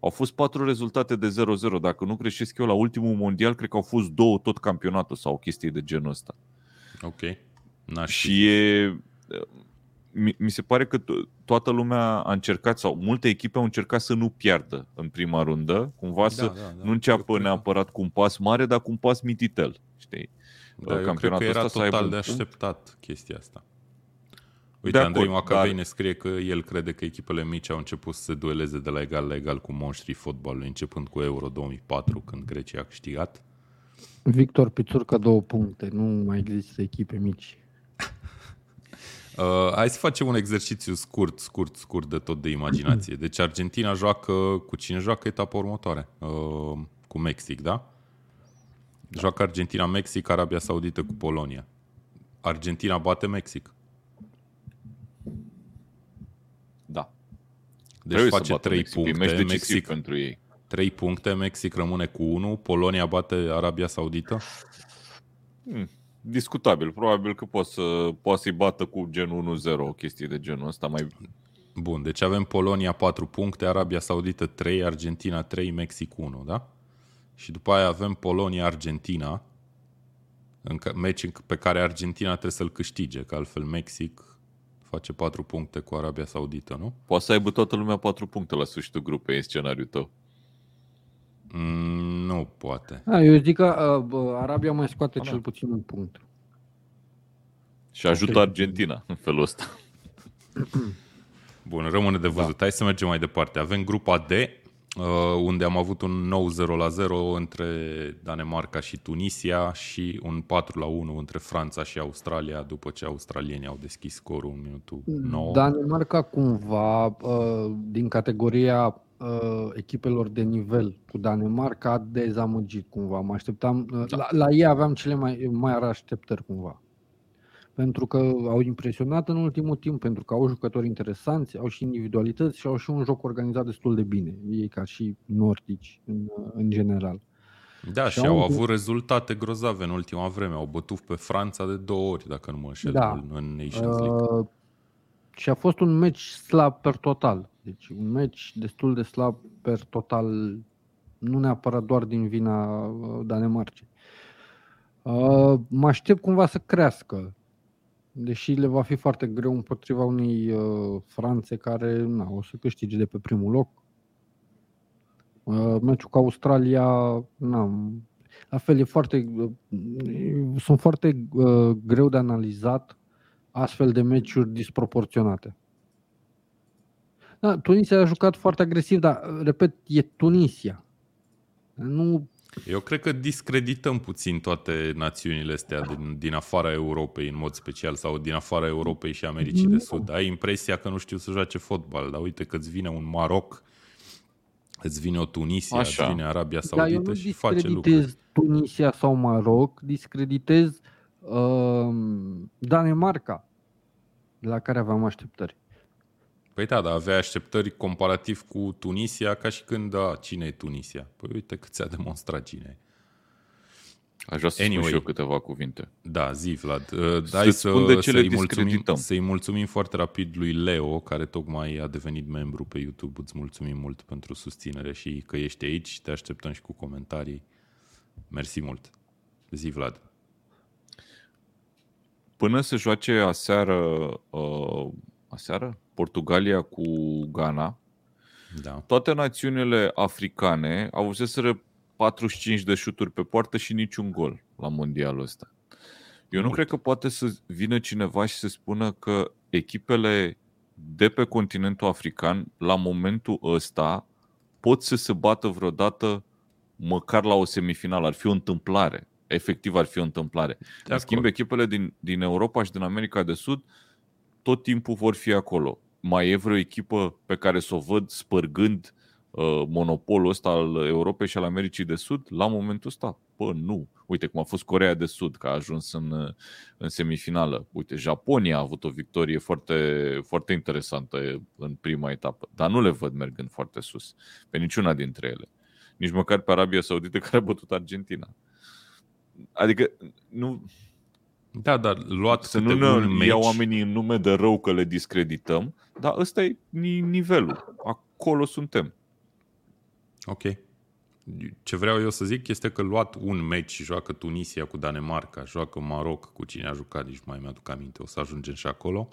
Au fost patru rezultate de 0-0. Dacă nu greșesc eu, la ultimul mondial, cred că au fost două tot campionatul sau o chestie de genul ăsta. Ok. N-aș și e, mi, mi se pare că toată lumea a încercat, sau multe echipe au încercat să nu piardă în prima rundă, cumva da, să da, da. nu înceapă neapărat cu un pas mare, dar cu un pas mititel. Știi? Da, eu cred că era total de așteptat punct. chestia asta. Uite, de Andrei Macavei dar... ne scrie că el crede că echipele mici au început să se dueleze de la egal la egal cu monștrii fotbalului, începând cu Euro 2004, când Grecia a câștigat. Victor Pițurca, două puncte. Nu mai există echipe mici. Uh, hai să facem un exercițiu scurt, scurt, scurt de tot de imaginație. Deci Argentina joacă, cu cine joacă etapa următoare? Uh, cu Mexic, da? Da? Joacă Argentina, Mexic, Arabia Saudită cu Polonia. Argentina bate Mexic. Deci Trebuie face 3 Mexic. puncte. Mexic pentru ei. 3 puncte, Mexic rămâne cu 1, Polonia bate Arabia Saudită? Hmm, discutabil. Probabil că poate, să, poate să-i bată cu genul 1-0, o chestie de genul ăsta mai... Bun, deci avem Polonia 4 puncte, Arabia Saudită 3, Argentina 3, Mexic 1, da? Și după aia avem Polonia-Argentina, în meci pe care Argentina trebuie să-l câștige, că altfel Mexic face 4 puncte cu Arabia Saudită, nu? Poate să aibă toată lumea 4 puncte la sfârșitul grupei în scenariul tău. Mm, nu poate. A, eu zic că uh, Arabia mai scoate Da, da. cel puțin un punct. Și ajută Argentina în felul ăsta. Bun, rămâne de văzut. Hai să mergem mai departe. Avem grupa D, uh, unde am avut un nou 0 la 0 între Danemarca și Tunisia și un 4 la 1 între Franța și Australia, după ce australienii au deschis scorul în minutul 9. Danemarca cumva, uh, din categoria uh, echipelor de nivel cu Danemarca, a dezamăgit cumva. Mă așteptam, uh, la, la ei aveam cele mai mari așteptări cumva. Pentru că au impresionat în ultimul timp, pentru că au jucători interesanți, au și individualități și au și un joc organizat destul de bine, ei ca și nordici în, în general. Da, Și și au au un- avut rezultate grozave în ultima vreme. Au bătut pe Franța de două ori, dacă nu mă înșel, Da. în- în Nations League. Uh, și a fost un meci slab per total. Deci un meci destul de slab per total, nu neapărat doar din vina uh, Danemarcei. Uh, mă aștept cumva să crească, deși le va fi foarte greu împotriva unei uh, Franțe care na, o să câștige de pe primul loc. Uh, meciul cu Australia, na, la fel, e foarte, uh, sunt foarte uh, greu de analizat astfel de meciuri disproporționate. Da, Tunisia a jucat foarte agresiv, dar, repet, e Tunisia. Nu, Eu cred că discredităm puțin toate națiunile astea din, din afara Europei în mod special sau din afara Europei și Americii de Nu. Sud. Ai impresia că nu știu să joace fotbal, dar uite că îți vine un Maroc, îți vine o Tunisia, Așa. îți vine Arabia dar eu Saudită nu și face lucruri. discreditez Tunisia sau Maroc, discreditez uh, Danemarca, la care aveam așteptări. Păi da, dar avea așteptări comparativ cu Tunisia, ca și când, da, cine e Tunisia? Păi uite cât ți-a demonstrat cine e. Aș vrea să Anyway. spun și eu câteva cuvinte. Da, zi, Vlad. Uh, Să Hai să, spun de ce le să-i, mulțumim, discredităm. să-i mulțumim foarte rapid lui Leo, care tocmai a devenit membru pe YouTube. Îți mulțumim mult pentru susținere și că ești aici. Te așteptăm și cu comentarii. Mersi mult. Zi, Vlad. Până se joace aseară, uh, aseară? Portugalia cu Ghana, Da. toate națiunile africane au avuseseră 45 de șuturi pe poartă și niciun gol la mondialul ăsta. Eu nu Mult. cred că poate să vină cineva și să spună că echipele de pe continentul african, la momentul ăsta, pot să se bată vreodată măcar la o semifinală. Ar fi o întâmplare. Efectiv ar fi o întâmplare. De În schimb, echipele din, din Europa și din America de Sud tot timpul vor fi acolo. Mai e vreo echipă pe care să o văd spărgând uh, monopolul ăsta al Europei și al Americii de Sud la momentul ăsta? Bă, nu. Uite cum a fost Corea de Sud, că a ajuns în, uh, în semifinală. Uite, Japonia a avut o victorie foarte, foarte interesantă în prima etapă, dar nu le văd mergând foarte sus, pe niciuna dintre ele. Nici măcar pe Arabia Saudită care a bătut Argentina. Adică nu, Da, dar luat să câte nu un ne meci, iau oamenii în nume de rău că le discredităm, dar ăsta e ni- nivelul. Acolo suntem. Ok. Ce vreau eu să zic este că luat un meci, joacă Tunisia cu Danemarca, joacă Maroc cu cine a jucat, nici mai mi-aduc aminte, o să ajungem și acolo,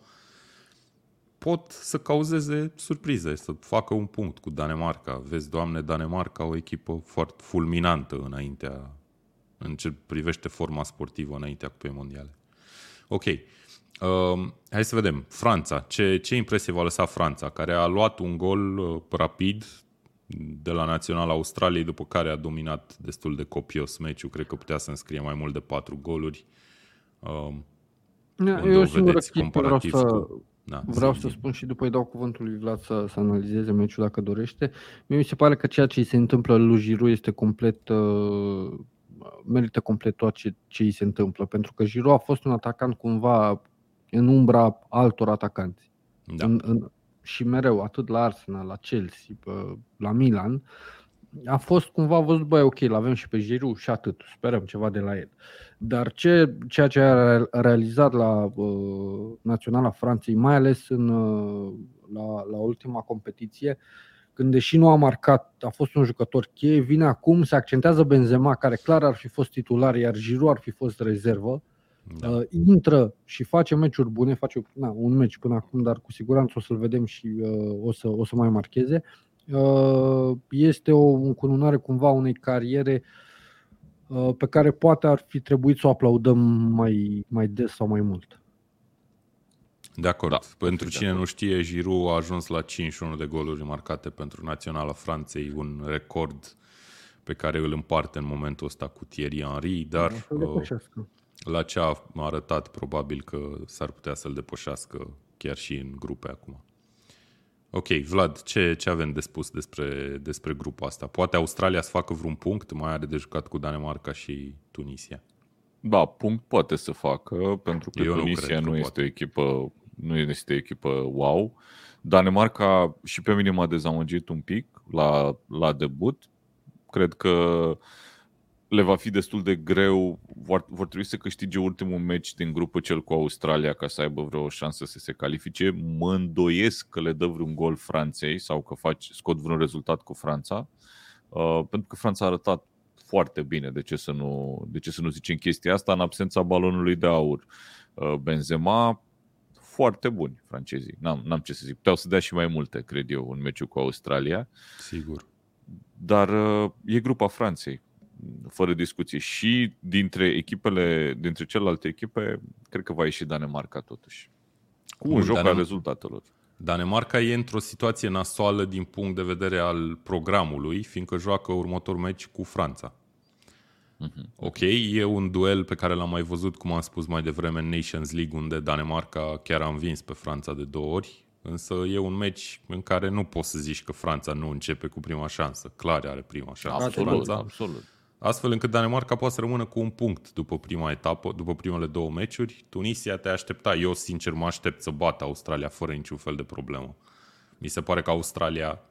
pot să cauzeze surprize, să facă un punct cu Danemarca. Vezi, Doamne, Danemarca o echipă foarte fulminantă înaintea, în ce privește forma sportivă înaintea Cupei Mondiale. Ok. Um, hai să vedem. Franța. Ce, ce impresie va lăsa Franța, care a luat un gol uh, rapid de la Național Australiei, după care a dominat destul de copios meciul. Cred că putea să înscrie mai mult de patru goluri. Um, unde E o o singură vedeți chestie, vreau comparativ să, cu... Da, Vreau zi, să zi. spun și după îi dau cuvântul lui Vlad să, să analizeze meciul dacă dorește. Mie mi se pare că ceea ce îi se întâmplă lui Giroud este complet uh, merită complet tot ce, ce îi se întâmplă, pentru că Giroud a fost un atacant cumva în umbra altor atacanți. Da. În, în, și mereu, atât la Arsenal, la Chelsea, pe, la Milan, a fost cumva văzut, băi, ok, l-avem și pe Giroud și atât, sperăm ceva de la el. Dar ce, ceea ce a realizat la uh, Naționala Franței, mai ales în, uh, la, la ultima competiție, când deși nu a marcat, a fost un jucător cheie, vine acum, se accentează Benzema, care clar ar fi fost titular, iar Giroud ar fi fost rezervă. Da. Uh, intră și face meciuri bune, face na, un meci până acum, dar cu siguranță o să-l vedem și uh, o, să, o să mai marcheze. Uh, este o încununare cumva unei cariere uh, pe care poate ar fi trebuit să o aplaudăm mai, mai des sau mai mult. De acord. Da, pentru cine acord. nu știe, Giroud a ajuns la 51 de goluri marcate pentru Naționala Franței, un record pe care îl împarte în momentul ăsta cu Thierry Henry, dar uh, la ce a arătat probabil că s-ar putea să-l depășească chiar și în grupe acum. Ok, Vlad, ce, ce avem de spus despre, despre grupul asta? Poate Australia să facă vreun punct? Mai are de jucat cu Danemarca și Tunisia. Da, punct poate să facă, pentru că Eu Tunisia nu, nu este o echipă nu este o echipă wow. Danemarca și pe mine m-a dezamăgit un pic la, la debut. Cred că le va fi destul de greu, vor, vor trebui să câștige ultimul meci din grupă cel cu Australia ca să aibă vreo șansă să se califice. Mă îndoiesc că le dă vreun gol Franței sau că faci, scot vreun rezultat cu Franța, uh, pentru că Franța a arătat foarte bine, de ce să nu, de ce să nu zicem chestia asta, în absența balonului de aur. Uh, Benzema foarte buni francezii, n-am, n-am ce să zic, puteau să dea și mai multe, cred eu, în meciul cu Australia. Sigur. Dar uh, e grupa Franței fără discuție. Și dintre echipele, dintre celelalte echipe, cred că va ieși Danemarca totuși. Cu un Bun, joc Danem- al rezultatelor. Danemarca e într-o situație nasoală din punct de vedere al programului, fiindcă joacă următorul meci cu Franța. Uh-huh. Ok, e un duel pe care l-am mai văzut, cum am spus mai devreme, în Nations League, unde Danemarca chiar a învins pe Franța de două ori, însă e un meci în care nu poți să zici că Franța nu începe cu prima șansă. Clar are prima șansă absolut, Franța. Absolut astfel încât Danemarca poate să rămână cu un punct după prima etapă, după primele două meciuri. Tunisia te aștepta, eu sincer mă aștept să bată Australia fără niciun fel de problemă. Mi se pare că Australia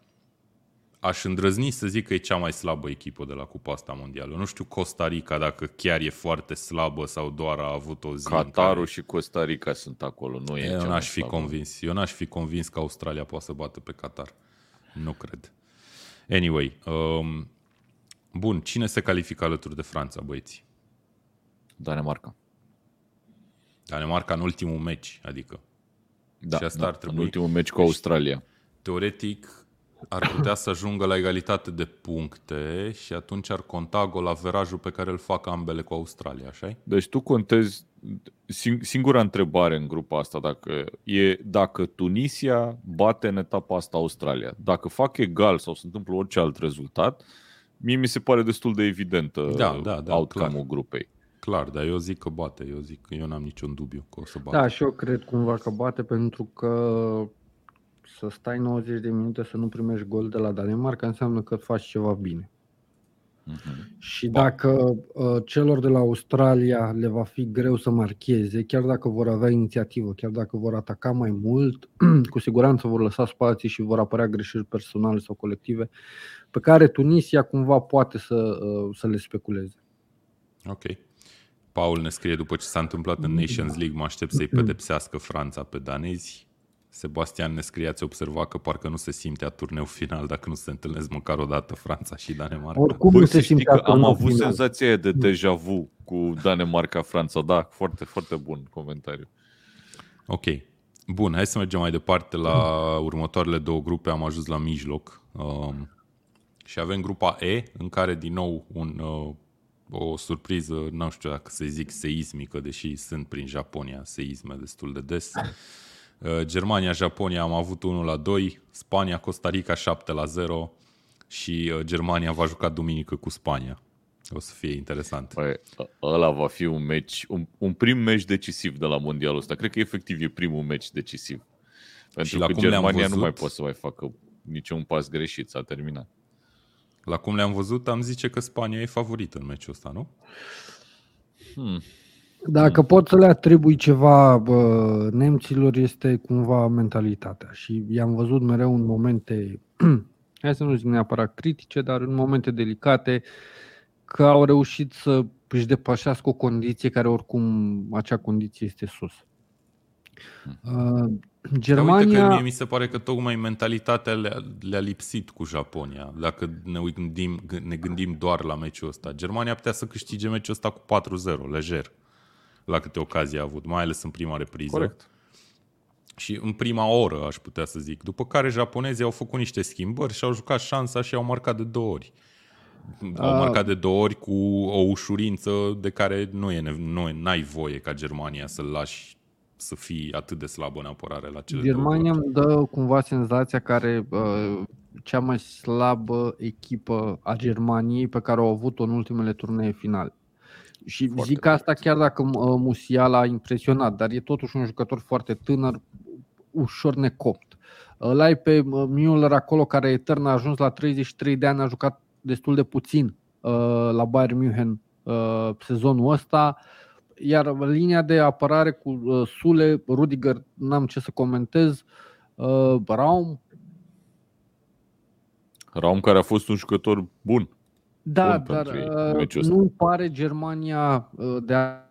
aș îndrăzni să zic că e cea mai slabă echipă de la Cupa asta mondială. Nu știu Costa Rica dacă chiar e foarte slabă sau doar a avut o zi Qatarul care... și Costa Rica sunt acolo, nu e Eu n-aș fi slabă. convins. Eu n-aș fi convins că Australia poate să bată pe Qatar. Nu cred. Anyway, um, Bun, cine se califică alături de Franța, băieți? Danemarca. Danemarca în ultimul meci, adică. Da, și asta da, ar trebui... în ultimul meci cu Australia. Teoretic, ar putea să ajungă la egalitate de puncte și atunci ar conta golaverajul pe care îl fac ambele cu Australia, așa Deci tu contezi singura întrebare în grupa asta dacă e dacă Tunisia bate în etapa asta Australia. Dacă fac egal sau se întâmplă orice alt rezultat, mie mi se pare destul de evidentă da, da, da, outcome-ul grupei. Clar, dar eu zic că bate, eu zic că eu n-am niciun dubiu că o să bate. Da, și eu cred cumva că bate pentru că să stai 90 de minute să nu primești gol de la Danemarca înseamnă că faci ceva bine. Uh-huh. Și dacă uh, celor de la Australia le va fi greu să marcheze, chiar dacă vor avea inițiativă, chiar dacă vor ataca mai mult, cu siguranță vor lăsa spații și vor apărea greșeli personale sau colective pe care Tunisia cumva poate să, uh, să le speculeze. Ok. Paul ne scrie după ce s-a întâmplat în Nations League, mă aștept să-i pedepsească Franța pe danezi. Sebastian ne scrie, ați observat că parcă nu se simte a turneu final dacă nu se întâlnesc măcar o dată Franța și Danemarca. Oricum nu se simte că am avut final. senzația de deja vu cu Danemarca-Franța. Da, foarte, foarte bun comentariu. Ok. Bun, hai să mergem mai departe la următoarele două grupe. Am ajuns la mijloc. Um, și avem grupa E, în care din nou un, uh, o surpriză, nu știu dacă să zic seismică, deși sunt prin Japonia seisme destul de des. Uh, Germania, Japonia am avut 1 la 2, Spania, Costa Rica 7 la 0 și uh, Germania va juca duminică cu Spania. O să fie interesant. Păi, ăla va fi un meci, un, un prim meci decisiv de la mondialul ăsta. Cred că efectiv e primul meci decisiv. Pentru și că Germania văzut... nu mai poate să mai facă niciun pas greșit, s-a terminat. La cum le-am văzut, am zice că Spania e favorit în meciul ăsta, nu? Hmm. Dacă pot să le atribui ceva bă, nemților, este cumva mentalitatea. Și i-am văzut mereu în momente, hai să nu zic neapărat critice, dar în momente delicate, că au reușit să își depășească o condiție care oricum acea condiție este sus. Hmm. Germania... Uite că mie mi se pare că tocmai mentalitatea le-a, le lipsit cu Japonia, dacă ne gândim, ne gândim doar la meciul ăsta. Germania putea să câștige meciul ăsta cu 4-0, lejer. La câte ocazie a avut, mai ales în prima repriză. Corect. Și în prima oră, aș putea să zic. După care japonezii au făcut niște schimbări și au jucat șansa și au marcat de două ori. Au A- marcat de două ori cu o ușurință de care nu e, nev- nu e n-ai voie ca Germania să-l lași să fii atât de slabă în apărare la cele Germania două îmi dă cumva senzația care uh, cea mai slabă echipă a Germaniei pe care au avut-o în ultimele turnee finale. Și Foarte zic asta corect. chiar dacă uh, Musiala a impresionat, dar e totuși un jucător foarte tânăr, ușor necopt. Îl ai pe uh, Müller acolo care etern a ajuns la 33 de ani, a jucat destul de puțin uh, la Bayern München uh, sezonul ăsta. Iar linia de apărare cu uh, Sule, Rudiger, n-am ce să comentez, uh, Raum, Raum care a fost un jucător bun. Da, Bun dar pentru ei, uh, meciul ăsta. nu pare Germania uh, de a-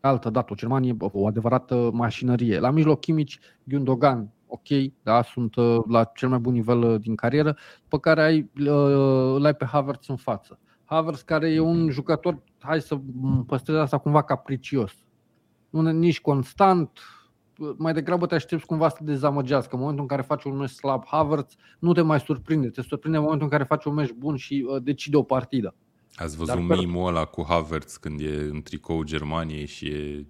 altă dată, o Germanie, bă, o adevărată mașinărie. La mijloc Kimmich, Gundogan, ok, da, sunt uh, la cel mai bun nivel uh, din carieră, pe care ai, uh, îl ai pe Havertz în față. Havertz care e un jucător, hai să m, păstrez asta cumva capricios. Nu e nici constant, mai degrabă te aștepți cumva să te dezamăgească. În momentul în care faci un meci slab Havertz, nu te mai surprinde. Te surprinde în momentul în care faci un meci bun și uh, decide o partidă. Ați văzut Dar per- meme-ul ăla cu Havertz când e în tricou Germaniei și e,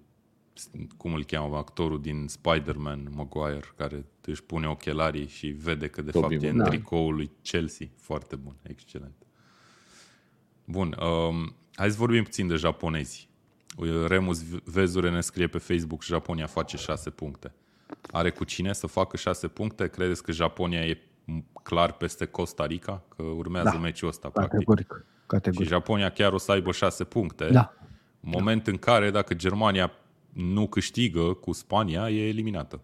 cum îl cheamă, actorul din Spider-Man, Maguire, care își pune ochelarii și vede că de Tobey fapt e în Maguire. tricoul lui Chelsea. Foarte bun, excelent. Bun, um, hai să vorbim puțin de japonezi. Remus Vezure ne scrie pe Facebook Japonia face 6 puncte. Are cu cine să facă 6 puncte? Credeți că Japonia e clar peste Costa Rica? Că urmează Da. meciul ăsta, practic. Categoric. Și Categoric. Japonia chiar o să aibă 6 puncte. Da. Moment în care, dacă Germania nu câștigă cu Spania, e eliminată.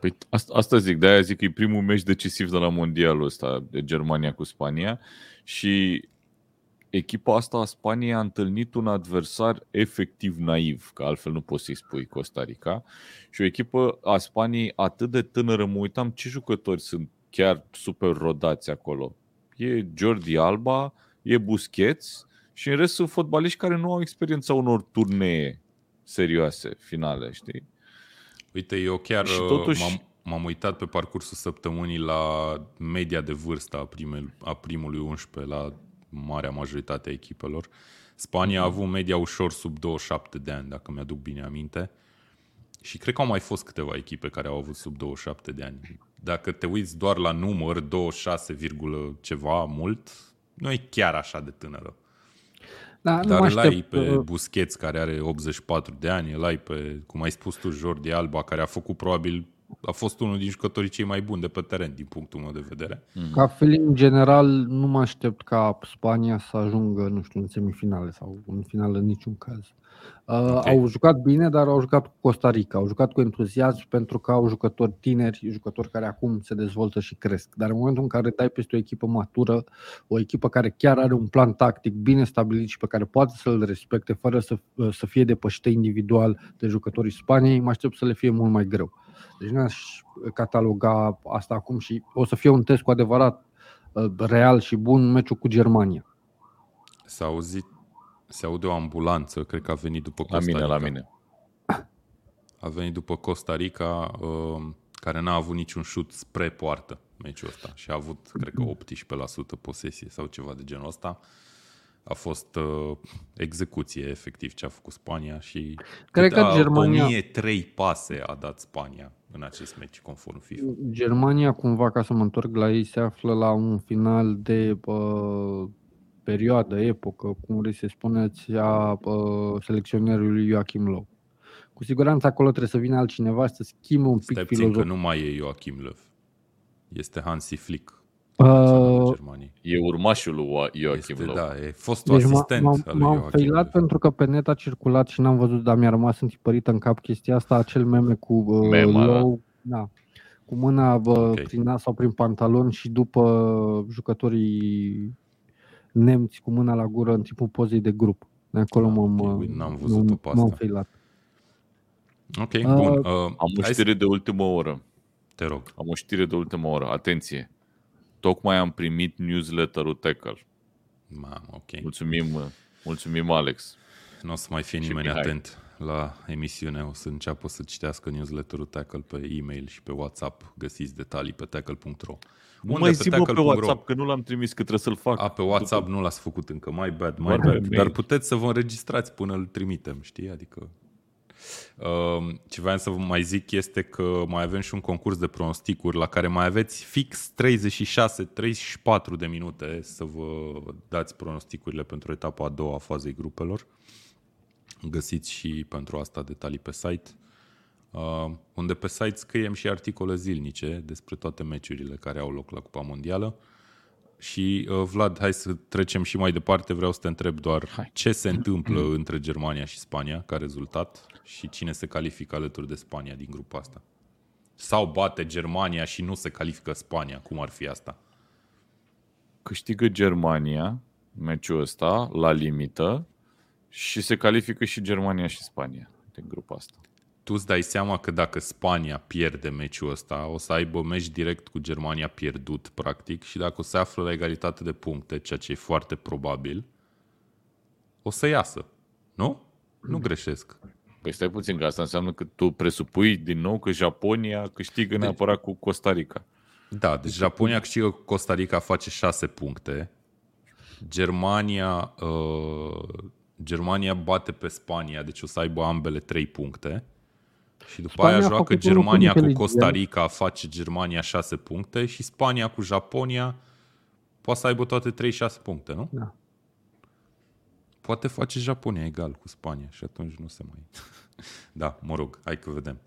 Păi asta, asta zic, de-aia zic că e primul meci decisiv de la mondialul ăsta de Germania cu Spania și echipa asta a Spaniei a întâlnit un adversar efectiv naiv, că altfel nu poți să-i spui Costa Rica, și o echipă a Spaniei atât de tânără, mă uitam ce jucători sunt chiar super rodați acolo. E Jordi Alba, e Busquets și în rest sunt fotbaliști care nu au experiența unor turnee serioase, finale, știi? Uite, eu chiar Și uh, totuși- m-am, m-am uitat pe parcursul săptămânii la media de vârstă a, primel, a primului 11 la marea majoritate a echipelor. Spania a avut media ușor sub 27 de ani, dacă mi-aduc bine aminte. Și cred că au mai fost câteva echipe care au avut sub 27 de ani. Dacă te uiți doar la număr, 26, virgulă ceva mult, nu e chiar așa de tânără. Da, nu Dar mă îl ai aștept. pe uh, Busquets, care are 84 de ani, îl ai pe, cum ai spus tu, Jordi Alba, care a făcut probabil, a fost unul din jucătorii cei mai buni de pe teren, din punctul meu de vedere. Ca feeling general, nu mă aștept ca Spania să ajungă, nu știu, în semifinale sau în finală în niciun caz. Uh, Ok. Au jucat bine, dar au jucat cu Costa Rica. Au jucat cu entuziasm pentru că au jucători tineri, jucători care acum se dezvoltă și cresc. Dar în momentul în care dai peste o echipă matură, o echipă care chiar are un plan tactic bine stabilit și pe care poate să-l respecte fără să, să fie depășită individual de jucătorii Spaniei, mă aștept să le fie mult mai greu. Deci nu aș cataloga asta acum și o să fie un test cu adevărat uh, real și bun meciul cu Germania. S-a auzit, se aude o ambulanță, cred că a venit după La Costa mine, Rica. la mine. A venit după Costa Rica, uh, care n-a avut niciun șut spre poartă meciul ăsta și a avut, cred că, 18% posesie sau ceva de genul ăsta. A fost uh, execuție, efectiv, ce a făcut Spania și Cred că câte- Germania- 1003 pase a dat Spania în acest meci, conform FIFA. Germania, cumva, ca să mă întorc la ei, se află la un final de uh, perioadă, epocă, cum vrei să spuneți, a uh, selecționerului Joachim Löw. Cu siguranță acolo trebuie să vină altcineva să schimbe un pic Stai puțin că filozofia. nu mai e Joachim Löw. Este Hansi Flick. Uh, Uh, Germaniei. E urmașul lui Joachim Este, Löw. da, e fostul Deci m- asistent m-am, al lui m-am Joachim feilat Löw. pentru că pe net a circulat și n-am văzut, dar mi-a rămas întipărită în cap chestia asta, acel meme cu uh, Mema, da. Low, da, cu mâna uh, Ok. prin nas sau prin pantalon și după jucătorii nemți cu mâna la gură în timpul pozei de grup. De acolo Ah, m-am, ok, uh, uite, n-am văzut-o m-am- pe asta. m-am feilat. Ok, Uh, bun. Uh, Am o hai să- știre de ultimă oră. Te rog. Am o știre de ultimă oră. Atenție! Tocmai am primit newsletterul Tackle. Mamă, ok. Mulțumim, mulțumim Alex. nu o să mai fie nimeni atent la emisiune. O să înceapă să citească newsletterul Tackle pe e-mail și pe WhatsApp. Găsiți detalii pe tackle.ro. Unde mai zi pe, pe WhatsApp, că nu l-am trimis, că trebuie să-l fac. A, pe WhatsApp după... nu l-ați făcut încă, mai bad, mai bad. Dar puteți să vă înregistrați până îl trimitem, știi? Adică... Uh, ce vreau să vă mai zic este că mai avem și un concurs de pronosticuri la care mai aveți fix 36-34 de minute să vă dați pronosticurile pentru etapa a doua a fazei grupelor. Găsiți și pentru asta detalii pe site, uh, unde pe site scriem și articole zilnice despre toate meciurile care au loc la Cupa Mondială. Și uh, Vlad, hai să trecem și mai departe. Vreau să te întreb doar hai. ce se întâmplă între Germania și Spania ca rezultat și cine se califică alături de Spania din grupa asta. Sau bate Germania și nu se califică Spania, cum ar fi asta? Câștigă Germania meciul ăsta la limită și se califică și Germania și Spania din grupa asta. Tu îți dai seama că dacă Spania pierde meciul ăsta, o să aibă meci direct cu Germania pierdut, practic, și dacă o să află la egalitate de puncte, ceea ce e foarte probabil, o să iasă. Nu? Nu greșesc. Păi stai puțin, că asta înseamnă că tu presupui din nou că Japonia câștigă deci, neapărat cu Costa Rica. Da, deci Japonia câștigă cu Costa Rica, face 6 puncte. Germania uh, Germania bate pe Spania, deci o să aibă ambele 3 puncte. Și după Spania aia joacă Germania cu Costa Rica, face Germania 6 puncte și Spania cu Japonia poate să aibă toate 3-6 puncte, nu? Da. Poate face Japonia egal cu Spania și atunci nu se mai... da, mă rog, hai că vedem.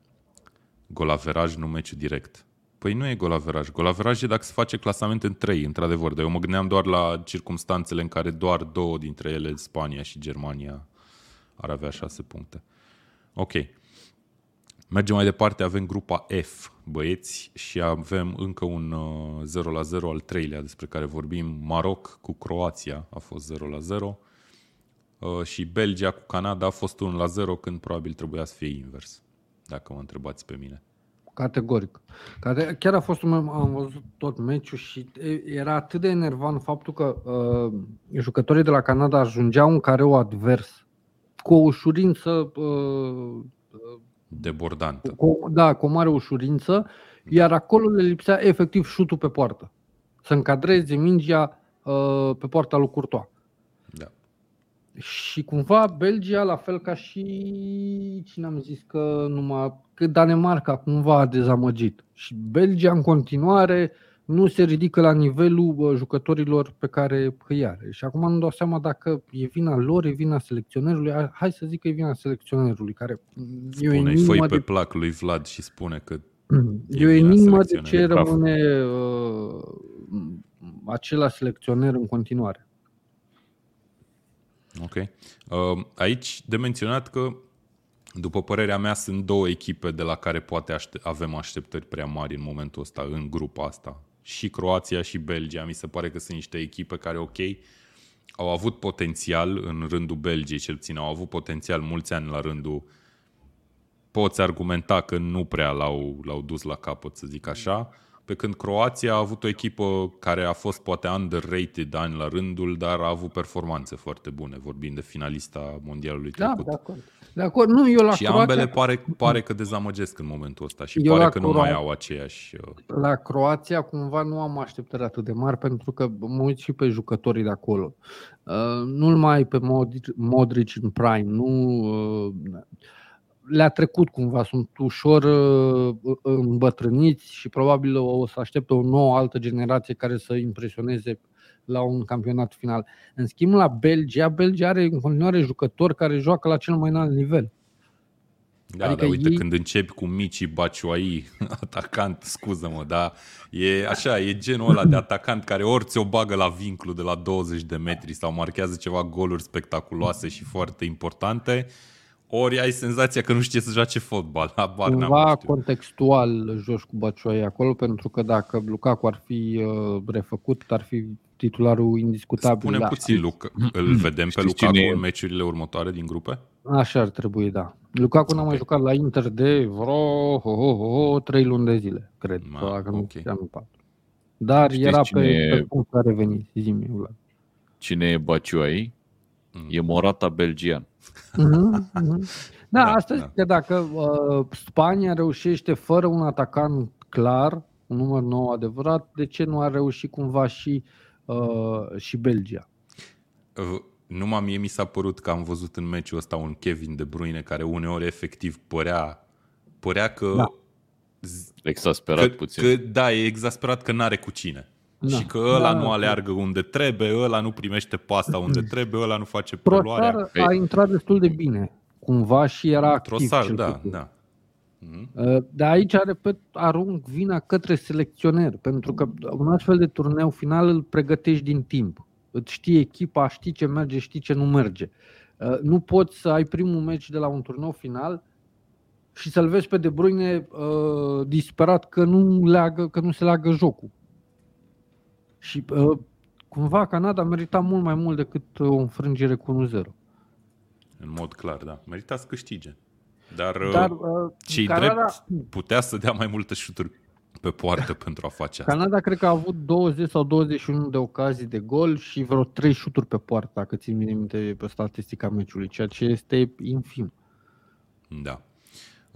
Golaveraj, nu meciu direct. Păi nu e golaveraj. Golaveraj e dacă se face clasament în trei, într-adevăr. Dar eu mă gândeam doar la circumstanțele în care doar două dintre ele, Spania și Germania, ar avea șase puncte. Ok. Mergem mai departe, avem grupa F, băieți, și avem încă un uh, 0 la 0 al treilea despre care vorbim. Maroc cu Croația a fost 0 la 0 uh, și Belgia cu Canada a fost 1 la 0 când probabil trebuia să fie invers, dacă mă întrebați pe mine. Categoric. Chiar a fost un am văzut tot meciul și era atât de enervant faptul că uh, jucătorii de la Canada ajungeau în careu advers cu o ușurință uh, debordantă. Cu, da, cu o mare ușurință, iar acolo le lipsea efectiv șutul pe poartă. Să încadreze mingea uh, pe poarta lui Courtois. Da. Și cumva Belgia, la fel ca și cine am zis că numai că Danemarca cumva a dezamăgit. Și Belgia în continuare nu se ridică la nivelul jucătorilor pe care îi are. Și acum nu dau seama dacă e vina lor, e vina selecționerului. Hai să zic că e vina selecționerului, care spune, e foi de... pe plac lui Vlad și spune că E o enigmă de ce rămâne uh, acela selecționer în continuare. Ok. Uh, aici de menționat că, după părerea mea, sunt două echipe de la care poate aște- avem așteptări prea mari în momentul ăsta, în grupa asta. Și Croația și Belgia. Mi se pare că sunt niște echipe care, ok, au avut potențial în rândul Belgiei, cel puțin au avut potențial mulți ani la rândul poți argumenta că nu prea l-au, l-au dus la capăt, să zic așa pe când Croația a avut o echipă care a fost poate underrated ani la rândul, dar a avut performanțe foarte bune, vorbind de finalista mondialului da, trecut. De acord. De acord. Nu, eu la și Croația... ambele pare, pare că dezamăgesc în momentul ăsta și eu pare că Cro- nu mai au aceeași... Uh, la Croația cumva nu am așteptări atât de mari pentru că mă uit și pe jucătorii de acolo. Uh, nu-l mai ai pe Modric, Modric în prime, nu... Uh, le-a trecut cumva, sunt ușor uh, îmbătrâniți și probabil o să aștepte o nouă altă generație care să impresioneze la un campionat final. În schimb, la Belgia, Belgia are în continuare jucători care joacă la cel mai înalt nivel. Da, adică dar uite, ei... când începi cu Mici Baciuai, atacant, scuză-mă, dar e așa, e genul ăla de atacant care ori ți-o bagă la vinclu de la 20 de metri sau marchează ceva goluri spectaculoase și foarte importante, ori ai senzația că nu știe să joace fotbal. Habar Cumva contextual joci cu Baciuai acolo, pentru că dacă Lukaku ar fi uh, refăcut, ar fi titularul indiscutabil. Spune da. puțin, Luca, îl vedem pe Lukaku în meciurile următoare din grupe? Așa ar trebui, da. Lukaku n-a mai jucat la Inter de vreo ho, ho, ho, ho, trei luni de zile, cred. Ma, dacă okay. nu, nu Dar Știți era pe, e... pe punct a revenit. Zi-mi, Cine e Baciuai? E Morata belgian. Mm-hmm, mm-hmm. Da, da, asta da. că dacă uh, Spania reușește fără un atacant clar, un număr nou adevărat, de ce nu a reușit cumva și, uh, și Belgia? Uh, numai mie mi s-a părut că am văzut în meciul ăsta un Kevin De Bruyne care uneori efectiv părea, părea că... Da. Exasperat că, puțin. Că, da, e exasperat că n-are cu cine. Da. Și că ăla da, nu aleargă da. unde trebuie, ăla nu primește pasta unde trebuie, ăla nu face preluarea. Trossard a intrat destul de bine, cumva, și era activ. Trossard, da, da. Mm-hmm. Dar aici, repet, arunc vina către selecționer, pentru că un astfel de turneu final îl pregătești din timp. Îți știi echipa, știi ce merge, știi ce nu merge. Uh, nu poți să ai primul meci de la un turneu final și să-l vezi pe De Bruyne uh, disperat că nu, leagă, că nu se leagă jocul. Și uh, cumva Canada merita mult mai mult decât o înfrângere cu 1-0. În mod clar, da. Merita să câștige. Dar, Dar uh, cei Canada... drept putea să dea mai multe șuturi pe poartă pentru a face asta. Canada cred că a avut 20 sau 21 de ocazii de gol și vreo 3 șuturi pe poartă, dacă țin bine minte pe statistica meciului, ceea ce este infim. Da.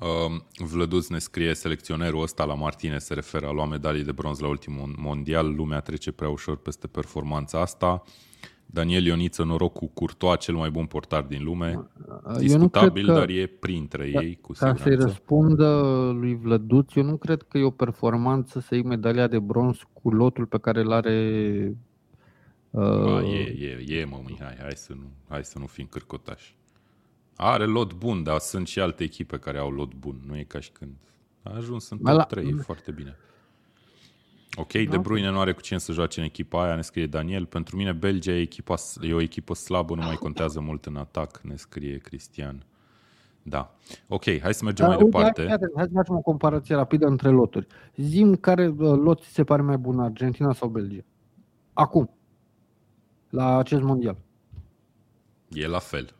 Uh, Vlăduț ne scrie selecționerul ăsta la Martine se referă a lua medalii de bronz la ultimul mondial, lumea trece prea ușor peste performanța asta. Daniel Ioniță, noroc cu Courtois, cel mai bun portar din lume. Discutabil, că, dar e printre da, ei, cu siguranță. Ca să-i răspundă lui Vlăduț, eu nu cred că e o performanță să iei medalia de bronz cu lotul pe care îl are... Uh... Ba, e, e, e, mă, Mihai, hai să nu, hai să nu fim cârcotași. Are lot bun, dar sunt și alte echipe care au lot bun. Nu e ca și când a ajuns în top 3, e foarte bine. Ok, da. De Bruyne nu are cu cine să joace în echipa aia, ne scrie Daniel. Pentru mine Belgia e, echipa, e o echipă slabă, nu mai contează mult în atac, ne scrie Cristian. Da. Ok, hai să mergem da, mai uite, departe. Hai, hai să facem o comparație rapidă între loturi. Zim care uh, lot ți se pare mai bun, Argentina sau Belgia? Acum, la acest mondial. E la fel.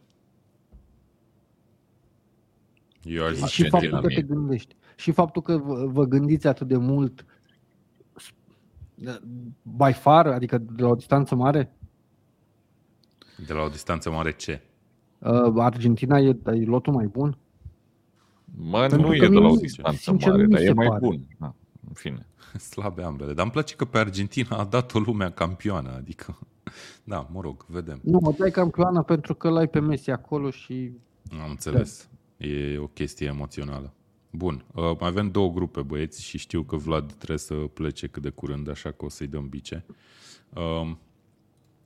Eu aș și faptul că te gândești. Și faptul că vă, vă gândiți atât de mult by far, adică de la o distanță mare? De la o distanță mare ce? Uh, Argentina e, e lotul mai bun? Mă, nu e de la o distanță mare, dar e mai pare. bun. Da, în fine. Slabe ambele. Dar îmi place că pe Argentina a dat-o lumea campioană. Adică, da, mă rog, vedem. Nu, mă dai campioană pentru că l-ai pe Messi acolo și... Am înțeles. Da. E o chestie emoțională. Bun, uh, mai avem două grupe băieți și știu că Vlad trebuie să plece cât de curând, așa că o să-i dăm bice. Uh,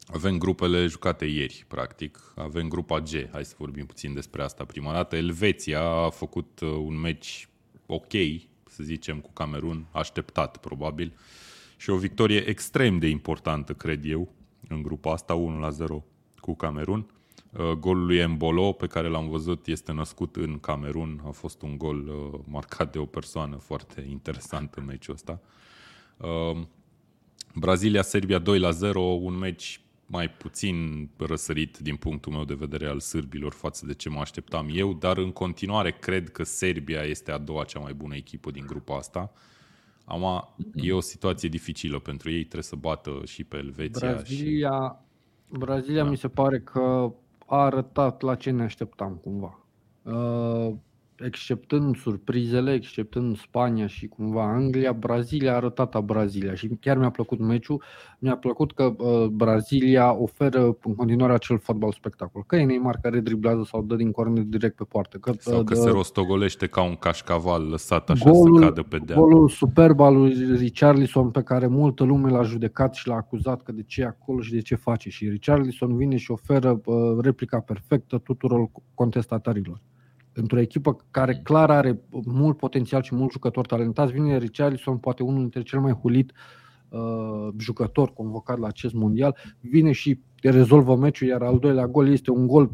avem grupele jucate ieri, practic. Avem grupa G, hai să vorbim puțin despre asta prima dată. Elveția a făcut uh, un meci ok, să zicem, cu Camerun, așteptat probabil, și o victorie extrem de importantă, cred eu, în grupa asta, 1 la 0 cu Camerun. Uh, golul lui Embolo, pe care l-am văzut, este născut în Camerun. A fost un gol uh, marcat de o persoană foarte interesantă în meciul ăsta. Uh, Brazilia-Serbia 2 la 0, un meci mai puțin răsărit din punctul meu de vedere al sârbilor față de ce mă așteptam eu, dar în continuare cred că Serbia este a doua cea mai bună echipă din grupa asta. Ama e o situație dificilă pentru ei, trebuie să bată și pe Elveția. Brazilia, și... Brazilia da. mi se pare că a arătat la ce ne așteptam cumva. Uh, exceptând surprizele, exceptând Spania și cumva Anglia, Brazilia a arătat a Brazilia și chiar mi-a plăcut meciul. Mi-a plăcut că uh, Brazilia oferă în continuare acel fotbal spectacol. Că e Neymar care driblează sau dă din corner direct pe poartă. Că, sau că uh, se rostogolește ca un cașcaval lăsat așa golul, să cadă pe deal. Golul superb al lui Richarlison pe care multă lume l-a judecat și l-a acuzat că de ce e acolo și de ce face. Și Richarlison vine și oferă uh, replica perfectă tuturor contestatarilor într-o echipă care mm. clar are mult potențial și mult jucători talentați, vine Richarlison, poate unul dintre cel mai hulit uh, jucător convocat la acest mondial, vine și rezolvă meciul, iar al doilea gol este un gol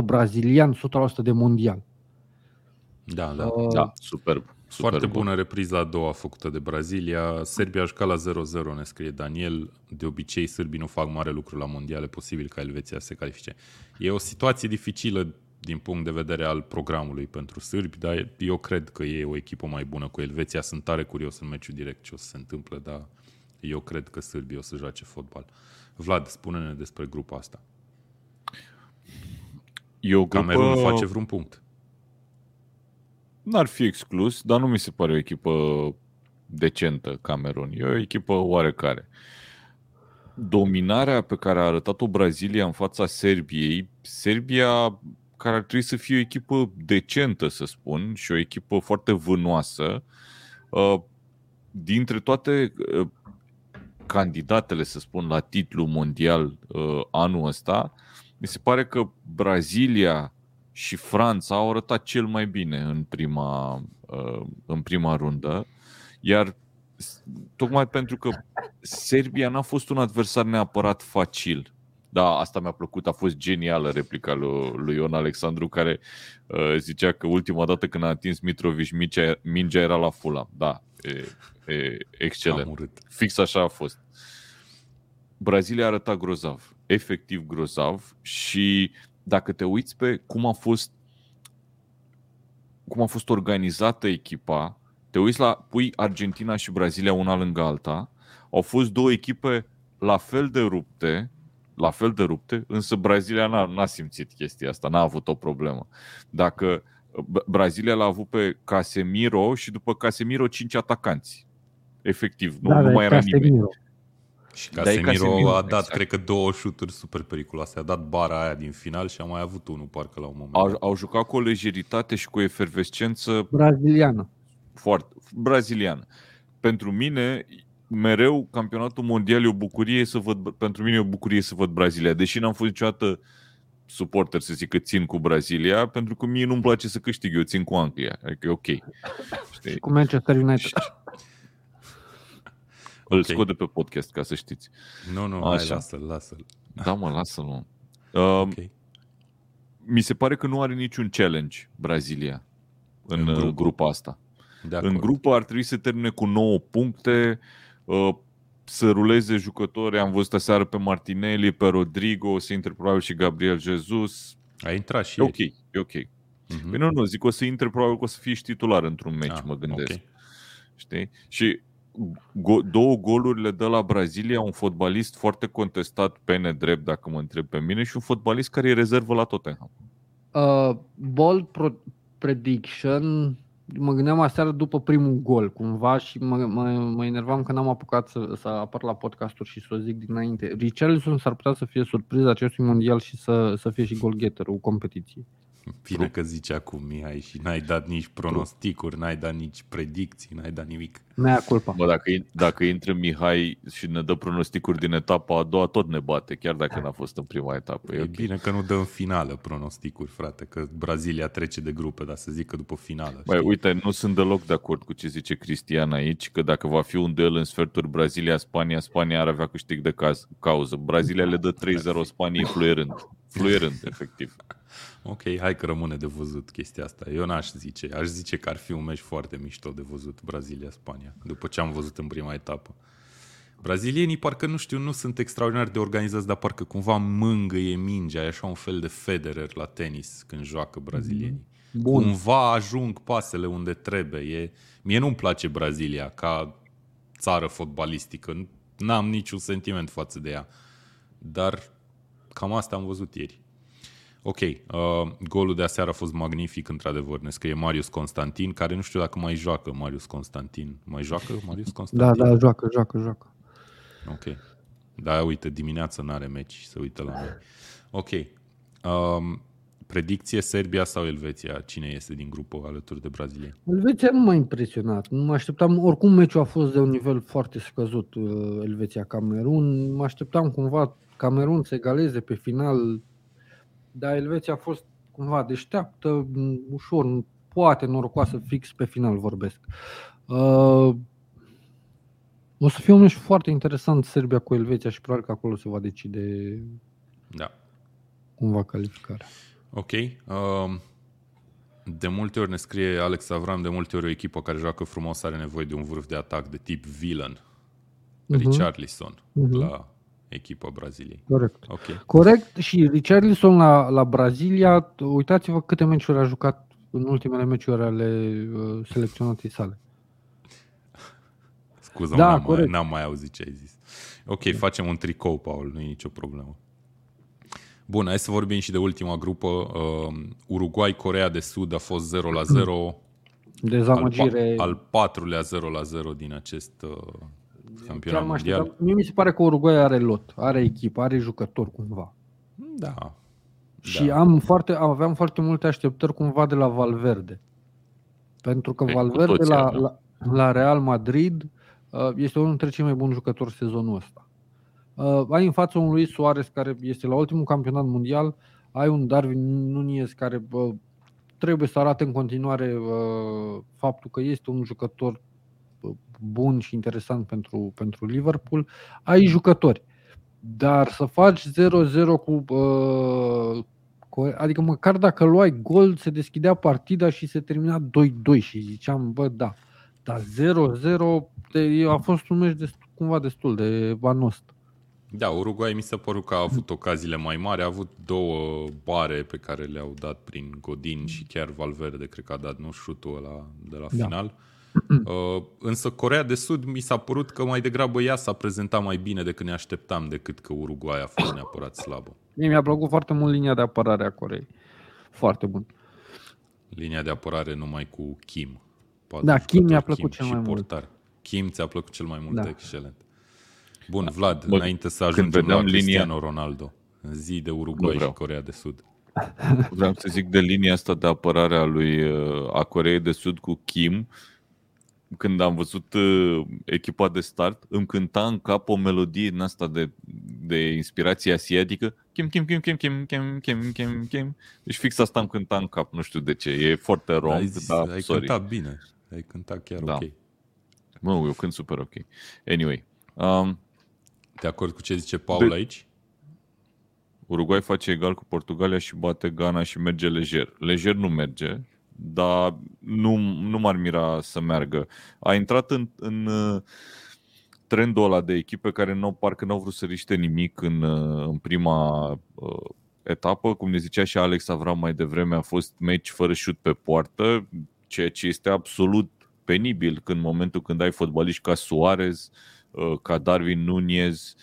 100% brazilian, 100% de mondial. Da, da. Uh, da superb. Foarte bună repriza a doua făcută de Brazilia. Serbia a jucat la 0-0, ne scrie Daniel. De obicei, sârbii nu fac mare lucru la mondiale, posibil ca Elveția să se califice. E o situație dificilă din punct de vedere al programului pentru sârbi, dar eu cred că e o echipă mai bună cu Elveția. Sunt tare curios în meciul direct ce o să se întâmple, dar eu cred că sârbii o să joace fotbal. Vlad, spune-ne despre grupa asta. E o grupă... Camerun face vreun punct. N-ar fi exclus, dar nu mi se pare o echipă decentă, Camerun. E o echipă oarecare. Dominarea pe care a arătat-o Brazilia în fața Serbiei, Serbia care ar trebui să fie o echipă decentă, să spun, și o echipă foarte vânoasă, uh, dintre toate uh, candidatele, să spun, la titlu mondial uh, anul ăsta, mi se pare că Brazilia și Franța au arătat cel mai bine în prima, în prima rundă, iar tocmai pentru că Serbia n-a fost un adversar neapărat facil da, asta mi-a plăcut, a fost genială replica lui, lui Ion Alexandru care uh, zicea că ultima dată când a atins Mitrovic mingea, mingea era la fula. Da, e, e, excelent. Fix așa a fost. Brazilia arăta grozav, efectiv grozav și dacă te uiți pe cum a fost cum a fost organizată echipa, te uiți la, pui Argentina și Brazilia una lângă alta, au fost două echipe la fel de rupte, la fel de rupte, însă Brazilia n-a, n-a simțit chestia asta, n-a avut o problemă. Dacă Brazilia l-a avut pe Casemiro și după Casemiro cinci atacanți. Efectiv, nu, da, nu mai era Casemiro. nimeni. Și Casemiro, Casemiro a dat, exact. cred că, două șuturi super periculoase. A dat bara aia din final și a mai avut unul, parcă, la un moment. Au, au jucat cu o lejeritate și cu o efervescență braziliană. Foarte braziliană. Pentru mine, mereu campionatul mondial e o bucurie să văd, pentru mine e o bucurie să văd Brazilia, deși n-am fost niciodată suporter să zic că țin cu Brazilia, pentru că mie nu-mi place să câștig, eu țin cu Anglia, adică e ok. Știi? Și cu Manchester United. Îl okay. scot de pe podcast, ca să știți. Nu, nu, Așa. hai, lasă-l, lasă-l. Da, mă, lasă-l, mă. Uh, okay. Mi se pare că nu are niciun challenge Brazilia în, în uh, grupa asta. De în grupă ar trebui să termine cu 9 puncte, Uh, să ruleze jucători. Am văzut aseară pe Martinelli, pe Rodrigo, să intre probabil și Gabriel Jesus. A intrat și e ok, e ok. Uh-huh. Păi nu, nu, zic o să intre probabil că o să fie și titular într-un meci, ah, mă gândesc. Okay. Știi? Și go- două goluri le dă la Brazilia un fotbalist foarte contestat pe nedrept, dacă mă întreb pe mine, și un fotbalist care e rezervă la Tottenham. Uh, bold pro- prediction mă gândeam aseară după primul gol cumva și mă, mă, mă enervam că n-am apucat să, să apar la podcasturi și să o zic dinainte. Richarlison s-ar putea să fie surpriza acestui mondial și să, să fie și golgheterul competiției. Bine că zici acum, Mihai, și n-ai dat nici pronosticuri, n-ai dat nici predicții, n-ai dat nimic. Mea culpa. Bă, dacă, dacă intră Mihai și ne dă pronosticuri din etapa a doua, tot ne bate, chiar dacă n-a fost în prima etapă. E, e okay. bine că nu dă în finală pronosticuri, frate, că Brazilia trece de grupe, dar să zic că după finală. Băi, uite, nu sunt deloc de acord cu ce zice Cristian aici, că dacă va fi un duel în sferturi Brazilia-Spania, Spania ar avea câștig de caz, cauză. Brazilia le dă 3-0 Spaniei fluierând. Fluierând, efectiv. Ok, hai că rămâne de văzut chestia asta. Eu n-aș zice. Aș zice că ar fi un meci foarte mișto de văzut Brazilia-Spania, după ce am văzut în prima etapă. Brazilienii parcă, nu știu, nu sunt extraordinar de organizați, dar parcă cumva mângâie mingea, e așa un fel de Federer la tenis când joacă brazilienii. Bun. Cumva ajung pasele unde trebuie. E... Mie nu-mi place Brazilia ca țară fotbalistică. N-am niciun sentiment față de ea. Dar cam asta am văzut ieri. Ok, uh, golul de aseară a fost magnific, într-adevăr. Ne scrie Marius Constantin, care nu știu dacă mai joacă Marius Constantin. Mai joacă Marius Constantin? Da, da, joacă, joacă, joacă. Ok. Da, uite, dimineața n-are meci, să uită la noi. Ok. Um, predicție Serbia sau Elveția? Cine este din grupul alături de Brazilia? Elveția nu m-a impresionat. Nu mă așteptam, oricum meciul a fost de un nivel foarte scăzut, uh, Elveția-Camerun. Mă așteptam cumva Camerun să egaleze pe final dar Elveția a fost cumva deșteaptă, ușor, poate norocoasă, fix pe final vorbesc. Uh, o să fie un meci foarte interesant Serbia cu Elveția și probabil că acolo se va decide da. cumva calificarea. Ok. Uh, de multe ori ne scrie Alex Avram, de multe ori o echipă care joacă frumos are nevoie de un vârf de atac de tip villain. Uh-huh. Richarlison uh-huh. la echipa Braziliei. Corect. Okay. Corect și Richarlison la, la Brazilia, uitați-vă câte meciuri a jucat în ultimele meciuri ale uh, selecționatei sale. Scuză, da, n-am, mai, n-am mai auzit ce ai zis. Ok, facem un tricou, Paul, nu e nicio problemă. Bun, hai să vorbim și de ultima grupă. Uh, Uruguay, Corea de Sud a fost 0 la 0. Dezamăgire. Al, al patrulea 0 la 0 din acest uh, campionat mondial. Mie mi se pare că Uruguay are lot, are echipă, are jucători cumva. Da. Și da. am foarte, aveam foarte multe așteptări cumva de la Valverde. Pentru că Valverde la, la, la Real Madrid uh, este unul dintre cei mai buni jucători sezonul ăsta. Uh, ai în față un Luis Suarez care este la ultimul campionat mondial, ai un Darwin Nunez care trebuie să arate în continuare uh, faptul că este un jucător bun și interesant pentru, pentru Liverpool, ai jucători. Dar să faci 0-0 cu Adică măcar dacă luai gol, se deschidea partida și se termina 2-2 și ziceam, bă, da. Dar 0-0 a fost un meci destul, cumva destul de vanost. Da, Uruguay mi se păru că a avut ocaziile mai mari, a avut două bare pe care le-au dat prin Godin și chiar Valverde, cred că a dat nu șutul ăla de la da. final. Uh, însă Corea de Sud mi s-a părut că mai degrabă ea s-a prezentat mai bine decât ne așteptam, decât că Uruguay a fost neapărat slabă. Mie mi-a plăcut foarte mult linia de apărare a Coreei. Foarte bun. Linia de apărare numai cu Kim. Poate da, Kim mi-a plăcut Kim cel mai portar. mult. Kim ți-a plăcut cel mai mult, da. excelent. Bun, Vlad, Bă, înainte să ajungem la Cristiano linia... Ronaldo, în zi de Uruguay și Corea de Sud. Vreau să zic de linia asta de apărare a lui a Coreei de Sud cu Kim când am văzut uh, echipa de start, îmi cânta în cap o melodie din asta de, de inspirație asiatică. Kim, kim, kim, kim, kim, kim, kim, kim, kim. Deci fix asta îmi cânta în cap, nu știu de ce. E foarte wrong, ai, zis, dar ai sorry. cântat bine. Ai cântat chiar da. ok. Nu, eu cânt super ok. Anyway. Um, de acord cu ce zice Paul de... aici? Uruguay face egal cu Portugalia și bate Ghana și merge lejer. Lejer nu merge, dar nu, nu m-ar mira să meargă. A intrat în, în uh, trendul ăla de echipe care nu, parcă n-au vrut să riște nimic în, uh, în prima uh, etapă. Cum ne zicea și Alex Avram mai devreme, a fost meci fără șut pe poartă, ceea ce este absolut penibil când în momentul când ai fotbaliști ca Suarez, uh, ca Darwin Nunez,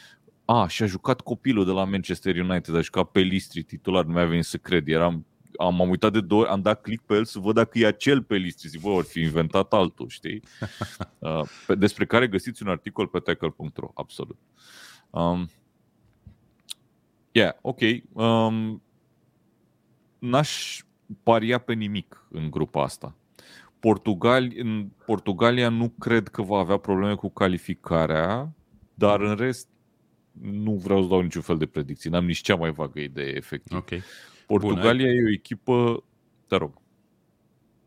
a, și a jucat copilul de la Manchester United, a jucat pe listri titular, nu mi-a venit să cred, eram am, am uitat de două ori, am dat click pe el să văd dacă e acel pe listă. Zic, bă, ori fi inventat altul, știi? Uh, pe, despre care găsiți un articol pe tackle.ro, absolut. Um, yeah, ok. Um, n-aș paria pe nimic în grupa asta. Portugali, în Portugalia nu cred că va avea probleme cu calificarea, dar în rest nu vreau să dau niciun fel de predicții. N-am nici cea mai vagă idee, efectiv. Okay. Portugalia Bun, e o echipă... Te rog.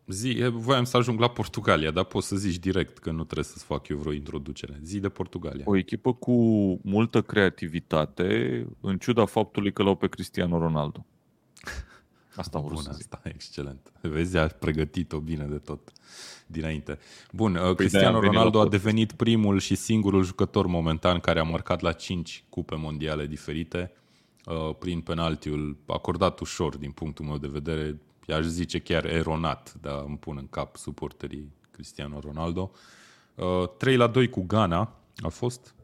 Zi, voiam să ajung la Portugalia, dar poți să zici direct că nu trebuie să-ți fac eu vreo introducere. Zi de Portugalia. O echipă cu multă creativitate, în ciuda faptului că l-au pe Cristiano Ronaldo. Asta am vrut Bun, să zic. asta, excelent. Vezi, a pregătit-o bine de tot dinainte. Bun, păi Cristiano Ronaldo a devenit primul și singurul jucător momentan care a marcat la 5 cupe mondiale diferite Uh, prin penaltiul acordat ușor din punctul meu de vedere, i-aș zice chiar eronat, dar îmi pun în cap suporterii Cristiano Ronaldo. 3 uh, la 2 cu Ghana a fost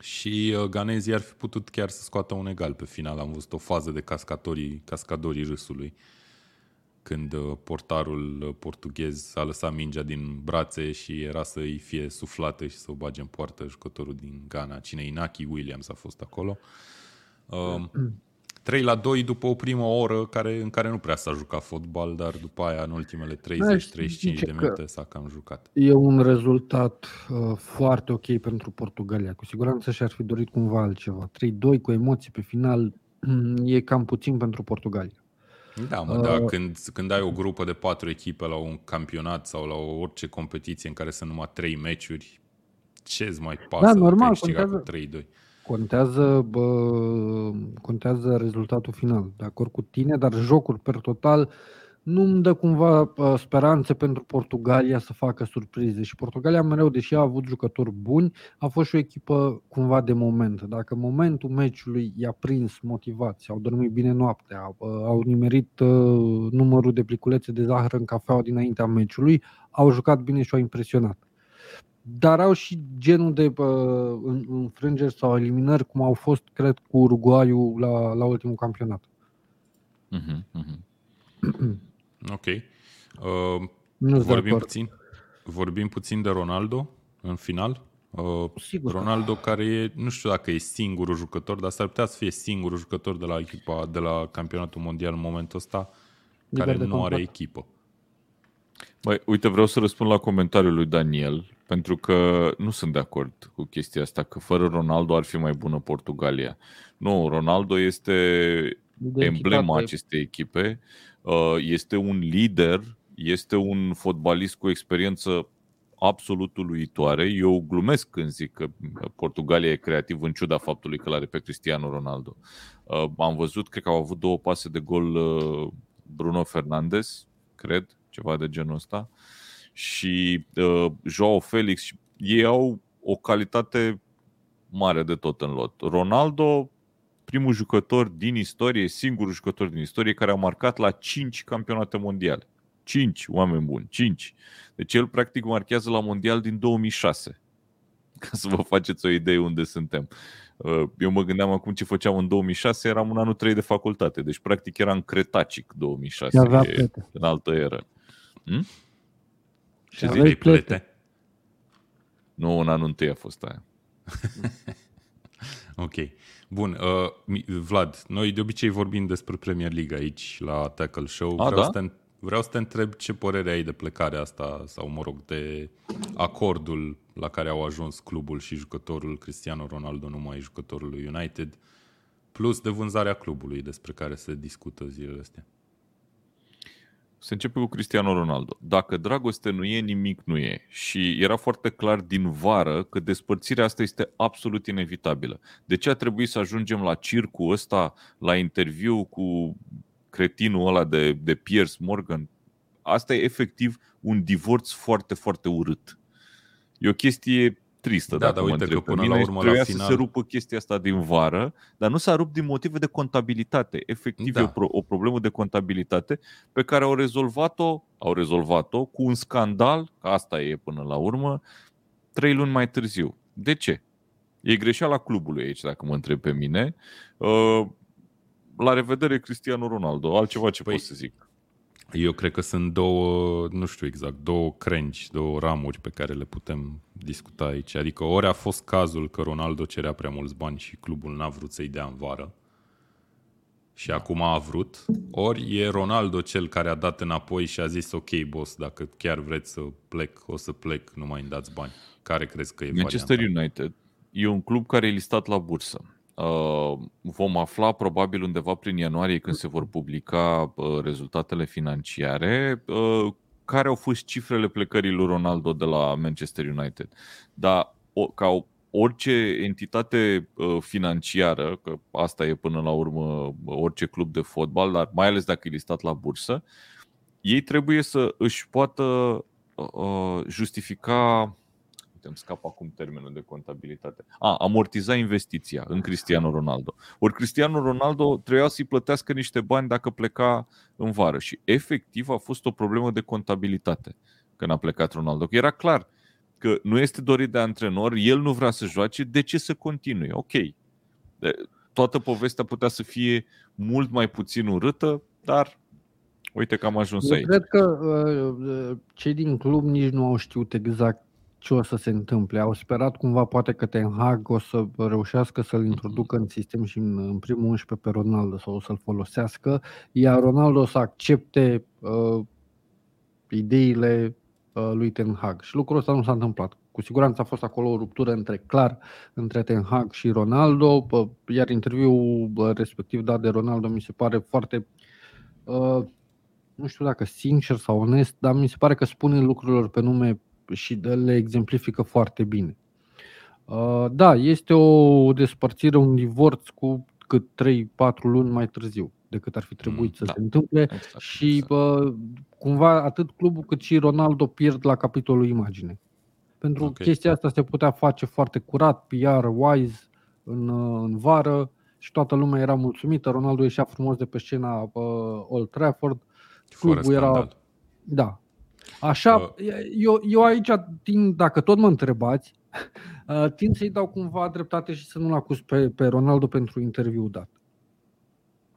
și uh, ganezii ar fi putut chiar să scoată un egal pe final. Am văzut o fază de cascatorii, cascadorii râsului când portarul portughez a lăsat mingea din brațe și era să-i fie suflată și să o bage în poartă jucătorul din Ghana. Cine Inaki Williams a fost acolo. Uh, 3 la 2 după o primă oră care, în care nu prea s-a jucat fotbal, dar după aia în ultimele 30-35 de minute s-a cam jucat. E un rezultat uh, foarte ok pentru Portugalia. Cu siguranță și-ar fi dorit cumva altceva. 3-2 cu emoții pe final e cam puțin pentru Portugalia. Da, mă, uh, da, când, când ai o grupă de patru echipe la un campionat sau la orice competiție în care sunt numai trei meciuri, ce îți mai pasă da, normal, că ai cu 3-2? Contează, bă, contează rezultatul final. De acord cu tine, dar jocul per total nu îmi dă cumva speranțe pentru Portugalia să facă surprize. Și Portugalia mereu, deși a avut jucători buni, a fost și o echipă cumva de moment. Dacă momentul meciului i-a prins motivați, au dormit bine noaptea, au nimerit numărul de pliculețe de zahăr în cafeaua dinaintea meciului, au jucat bine și au impresionat. Dar au și genul de uh, înfrângeri sau eliminări cum au fost, cred, cu Uruguayul la, la ultimul campionat. Uh-huh, uh-huh. ok. Uh, vorbim, puțin, vorbim puțin de Ronaldo în final. Uh, Sigur. Ronaldo care e, nu știu dacă e singurul jucător, dar s-ar putea să fie singurul jucător de la echipa de la campionatul mondial în momentul ăsta care nu contract. are echipă. Băi, uite, vreau să răspund la comentariul lui Daniel, pentru că nu sunt de acord cu chestia asta, că fără Ronaldo ar fi mai bună Portugalia. Nu, Ronaldo este emblema acestei echipe, uh, este un lider, este un fotbalist cu experiență absolut uluitoare. Eu glumesc când zic că Portugalia e creativ în ciuda faptului că l-are pe Cristiano Ronaldo. Uh, am văzut, cred că au avut două pase de gol uh, Bruno Fernandes, cred, ceva de genul ăsta, și uh, Joao Felix. Ei au o calitate mare de tot în lot. Ronaldo, primul jucător din istorie, singurul jucător din istorie care a marcat la 5 campionate mondiale. 5 oameni buni, 5. Deci el practic marchează la mondial din 2006. Ca să vă faceți o idee unde suntem. Uh, eu mă gândeam acum ce făceam în 2006, eram în anul 3 de facultate, deci practic era în Cretacic 2006, în altă eră. Hmm? Ce zic plete? plete? Nu, în anul întâi a fost aia. ok. Bun, uh, Vlad, noi de obicei vorbim despre Premier League aici la Tackle Show. A, vreau, da? să te, vreau să te întreb ce părere ai de plecarea asta sau, mă rog, de acordul la care au ajuns clubul și jucătorul Cristiano Ronaldo, numai jucătorul United, plus de vânzarea clubului despre care se discută zilele astea. Se începe cu Cristiano Ronaldo. Dacă dragoste nu e, nimic nu e. Și era foarte clar din vară că despărțirea asta este absolut inevitabilă. De ce a trebuit să ajungem la circul ăsta, la interviu cu cretinul ăla de, de Piers Morgan? Asta e efectiv un divorț foarte, foarte urât. E o chestie tristă, da, dacă da, mă uite întreb că până la urmă la final... să se rupă chestia asta din vară, dar nu s-a rupt din motive de contabilitate. Efectiv da. e o, pro- o problemă de contabilitate pe care au rezolvat-o, au rezolvat-o cu un scandal, asta e până la urmă, trei luni mai târziu. De ce? E greșeala clubului aici, dacă mă întreb pe mine. Uh, la revedere, Cristiano Ronaldo. Altceva ce păi, pot să zic. Eu cred că sunt două, nu știu exact, două crengi, două ramuri pe care le putem discuta aici. Adică ori a fost cazul că Ronaldo cerea prea mulți bani și clubul n-a vrut să-i dea în vară și da. acum a vrut, ori e Ronaldo cel care a dat înapoi și a zis ok boss, dacă chiar vreți să plec, o să plec, nu mai îmi dați bani. Care crezi că e Manchester varianta? United e un club care e listat la bursă. Uh, vom afla probabil undeva prin ianuarie când se vor publica uh, rezultatele financiare uh, care au fost cifrele plecării lui Ronaldo de la Manchester United. Dar ca orice entitate financiară, că asta e până la urmă orice club de fotbal, dar mai ales dacă e listat la bursă, ei trebuie să își poată justifica uite, îmi scap acum termenul de contabilitate. A, amortiza investiția în Cristiano Ronaldo. Ori Cristiano Ronaldo trebuia să-i plătească niște bani dacă pleca în vară și efectiv a fost o problemă de contabilitate când a plecat Ronaldo. Că era clar că nu este dorit de antrenor, el nu vrea să joace, de ce să continue? Ok. Toată povestea putea să fie mult mai puțin urâtă, dar uite că am ajuns Eu aici. cred că uh, cei din club nici nu au știut exact ce o să se întâmple. Au sperat cumva poate că Ten Hag o să reușească să-l introducă în sistem și în, în primul 11 pe Ronaldo sau o să-l folosească, iar Ronaldo o să accepte uh, ideile uh, lui Ten Hag. Și lucrul ăsta nu s-a întâmplat. Cu siguranță a fost acolo o ruptură între clar între Ten Hag și Ronaldo, uh, iar interviul uh, respectiv dat de Ronaldo mi se pare foarte uh, nu știu dacă sincer sau onest, dar mi se pare că spune lucrurilor pe nume și le exemplifică foarte bine. Uh, da, este o despărțire, un divorț cu cât 3-4 luni mai târziu decât ar fi trebuit mm, să da. se întâmple exact, și exact. cumva atât clubul cât și Ronaldo pierd la capitolul imagine. Pentru okay. chestia asta se putea face foarte curat, PR, wise, în, în vară și toată lumea era mulțumită. Ronaldo ieșea frumos de pe scena uh, Old Trafford. Clubul era, da, Așa, uh. eu, eu aici, tind, dacă tot mă întrebați, uh, tind să-i dau cumva dreptate și să nu-l acuz pe, pe Ronaldo pentru interviu dat.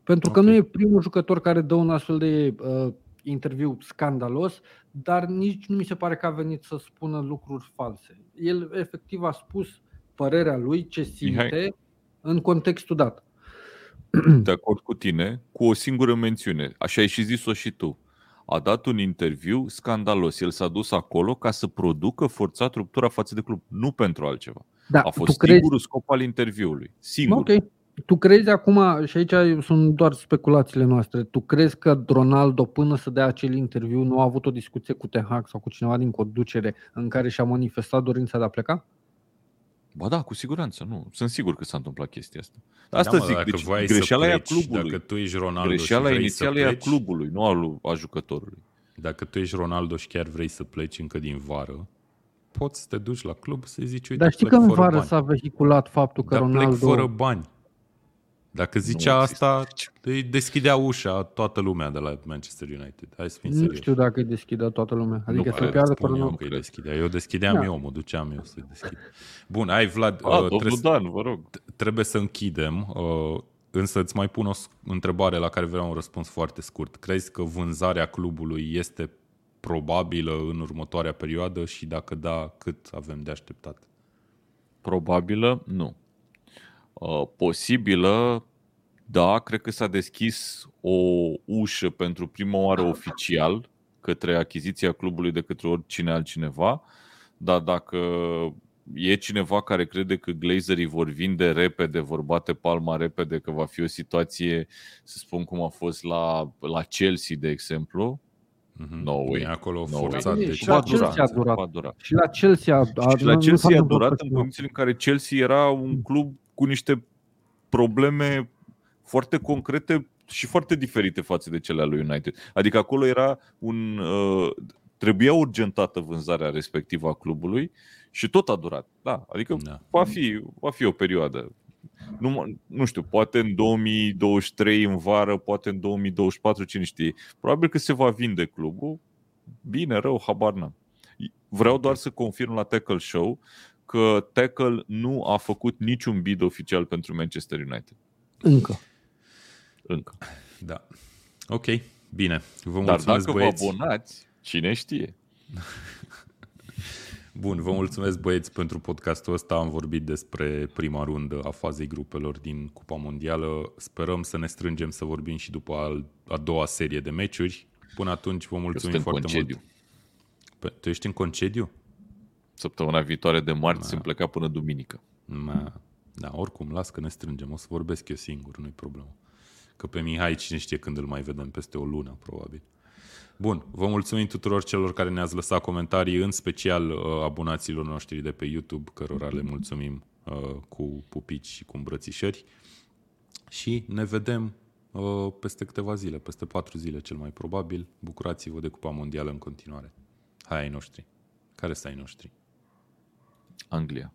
Pentru că okay. nu e primul jucător care dă un astfel de uh, interviu scandalos, dar nici nu mi se pare că a venit să spună lucruri false. El efectiv a spus părerea lui, ce simte Mihai. în contextul dat. De acord cu tine, cu o singură mențiune. Așa ai și zis-o și tu. A dat un interviu scandalos. El s-a dus acolo ca să producă forțat ruptura față de club, nu pentru altceva. Da, a fost singurul crezi... scop al interviului. Singur. Ok. Tu crezi acum, și aici sunt doar speculațiile noastre, tu crezi că Ronaldo până să dea acel interviu nu a avut o discuție cu Ten Hag sau cu cineva din conducere în care și-a manifestat dorința de a pleca? Ba da, cu siguranță, nu. Sunt sigur că s-a întâmplat chestia asta. Asta da, zic, mă, deci greșeala pleci, e a clubului. Dacă tu ești Ronaldo greșeala și inițială e a clubului, nu a, a jucătorului. Dacă tu ești Ronaldo și chiar vrei să pleci încă din vară, poți să te duci la club să zici, uite, Dar știi că în vară s-a vehiculat faptul că Dar Ronaldo... plec fără bani. Dacă zicea nu asta, îi deschidea ușa toată lumea de la Manchester United. Hai să fim Nu serios. știu dacă îi deschidea toată lumea. Adică nu, să piardă fără eu că îi deschidea. Eu deschideam da. eu, mă duceam eu să deschid. Bun, ai Vlad. A, uh, trebuie, Dan, vă rog. Trebuie să închidem. Uh, însă îți mai pun o întrebare la care vreau un răspuns foarte scurt. Crezi că vânzarea clubului este probabilă în următoarea perioadă și dacă da, cât avem de așteptat? Probabilă? Nu. Uh, posibilă, da, cred că s-a deschis o ușă pentru prima oară oficial către achiziția clubului de către oricine altcineva, dar dacă e cineva care crede că glazerii vor vinde repede, vor bate palma repede, că va fi o situație, să spun cum a fost la, la Chelsea, de exemplu, Mm-hmm. No way. E acolo no forțat. Way. Deci și la Chelsea a durat. Va dura. Și la Chelsea a, a, și la Chelsea a durat în condițiile în care Chelsea era un club cu niște probleme foarte concrete și foarte diferite față de cele ale lui United. Adică acolo era un. Uh, trebuia urgentată vânzarea respectivă a clubului și tot a durat. Da, adică da. Va, fi, va fi o perioadă. Nu, nu știu, poate în 2023 în vară, poate în 2024, cine știe. Probabil că se va vinde clubul. Bine, rău, habar n-am. Vreau doar să confirm la Tackle Show că Tackle nu a făcut niciun bid oficial pentru Manchester United. Încă. Încă. Da. Ok, bine. Vă Dar mulțumesc, dacă băieți. vă abonați, cine știe. Bun, vă mulțumesc băieți pentru podcastul ăsta. Am vorbit despre prima rundă a fazei grupelor din Cupa Mondială. Sperăm să ne strângem să vorbim și după a, doua serie de meciuri. Până atunci vă mulțumim foarte concediu. mult. Păi, tu ești în concediu? Săptămâna viitoare de marți sunt plecat până duminică. Ma. Da, oricum, las că ne strângem. O să vorbesc eu singur, nu-i problemă. Că pe Mihai cine știe când îl mai vedem, peste o lună, probabil. Bun, vă mulțumim tuturor celor care ne-ați lăsat comentarii, în special uh, abonaților noștri de pe YouTube, cărora le mulțumim uh, cu pupici și cu îmbrățișări. Și ne vedem uh, peste câteva zile, peste patru zile cel mai probabil. Bucurați-vă de Cupa Mondială în continuare. Hai ai noștri. Care sunt ai noștri? Anglia.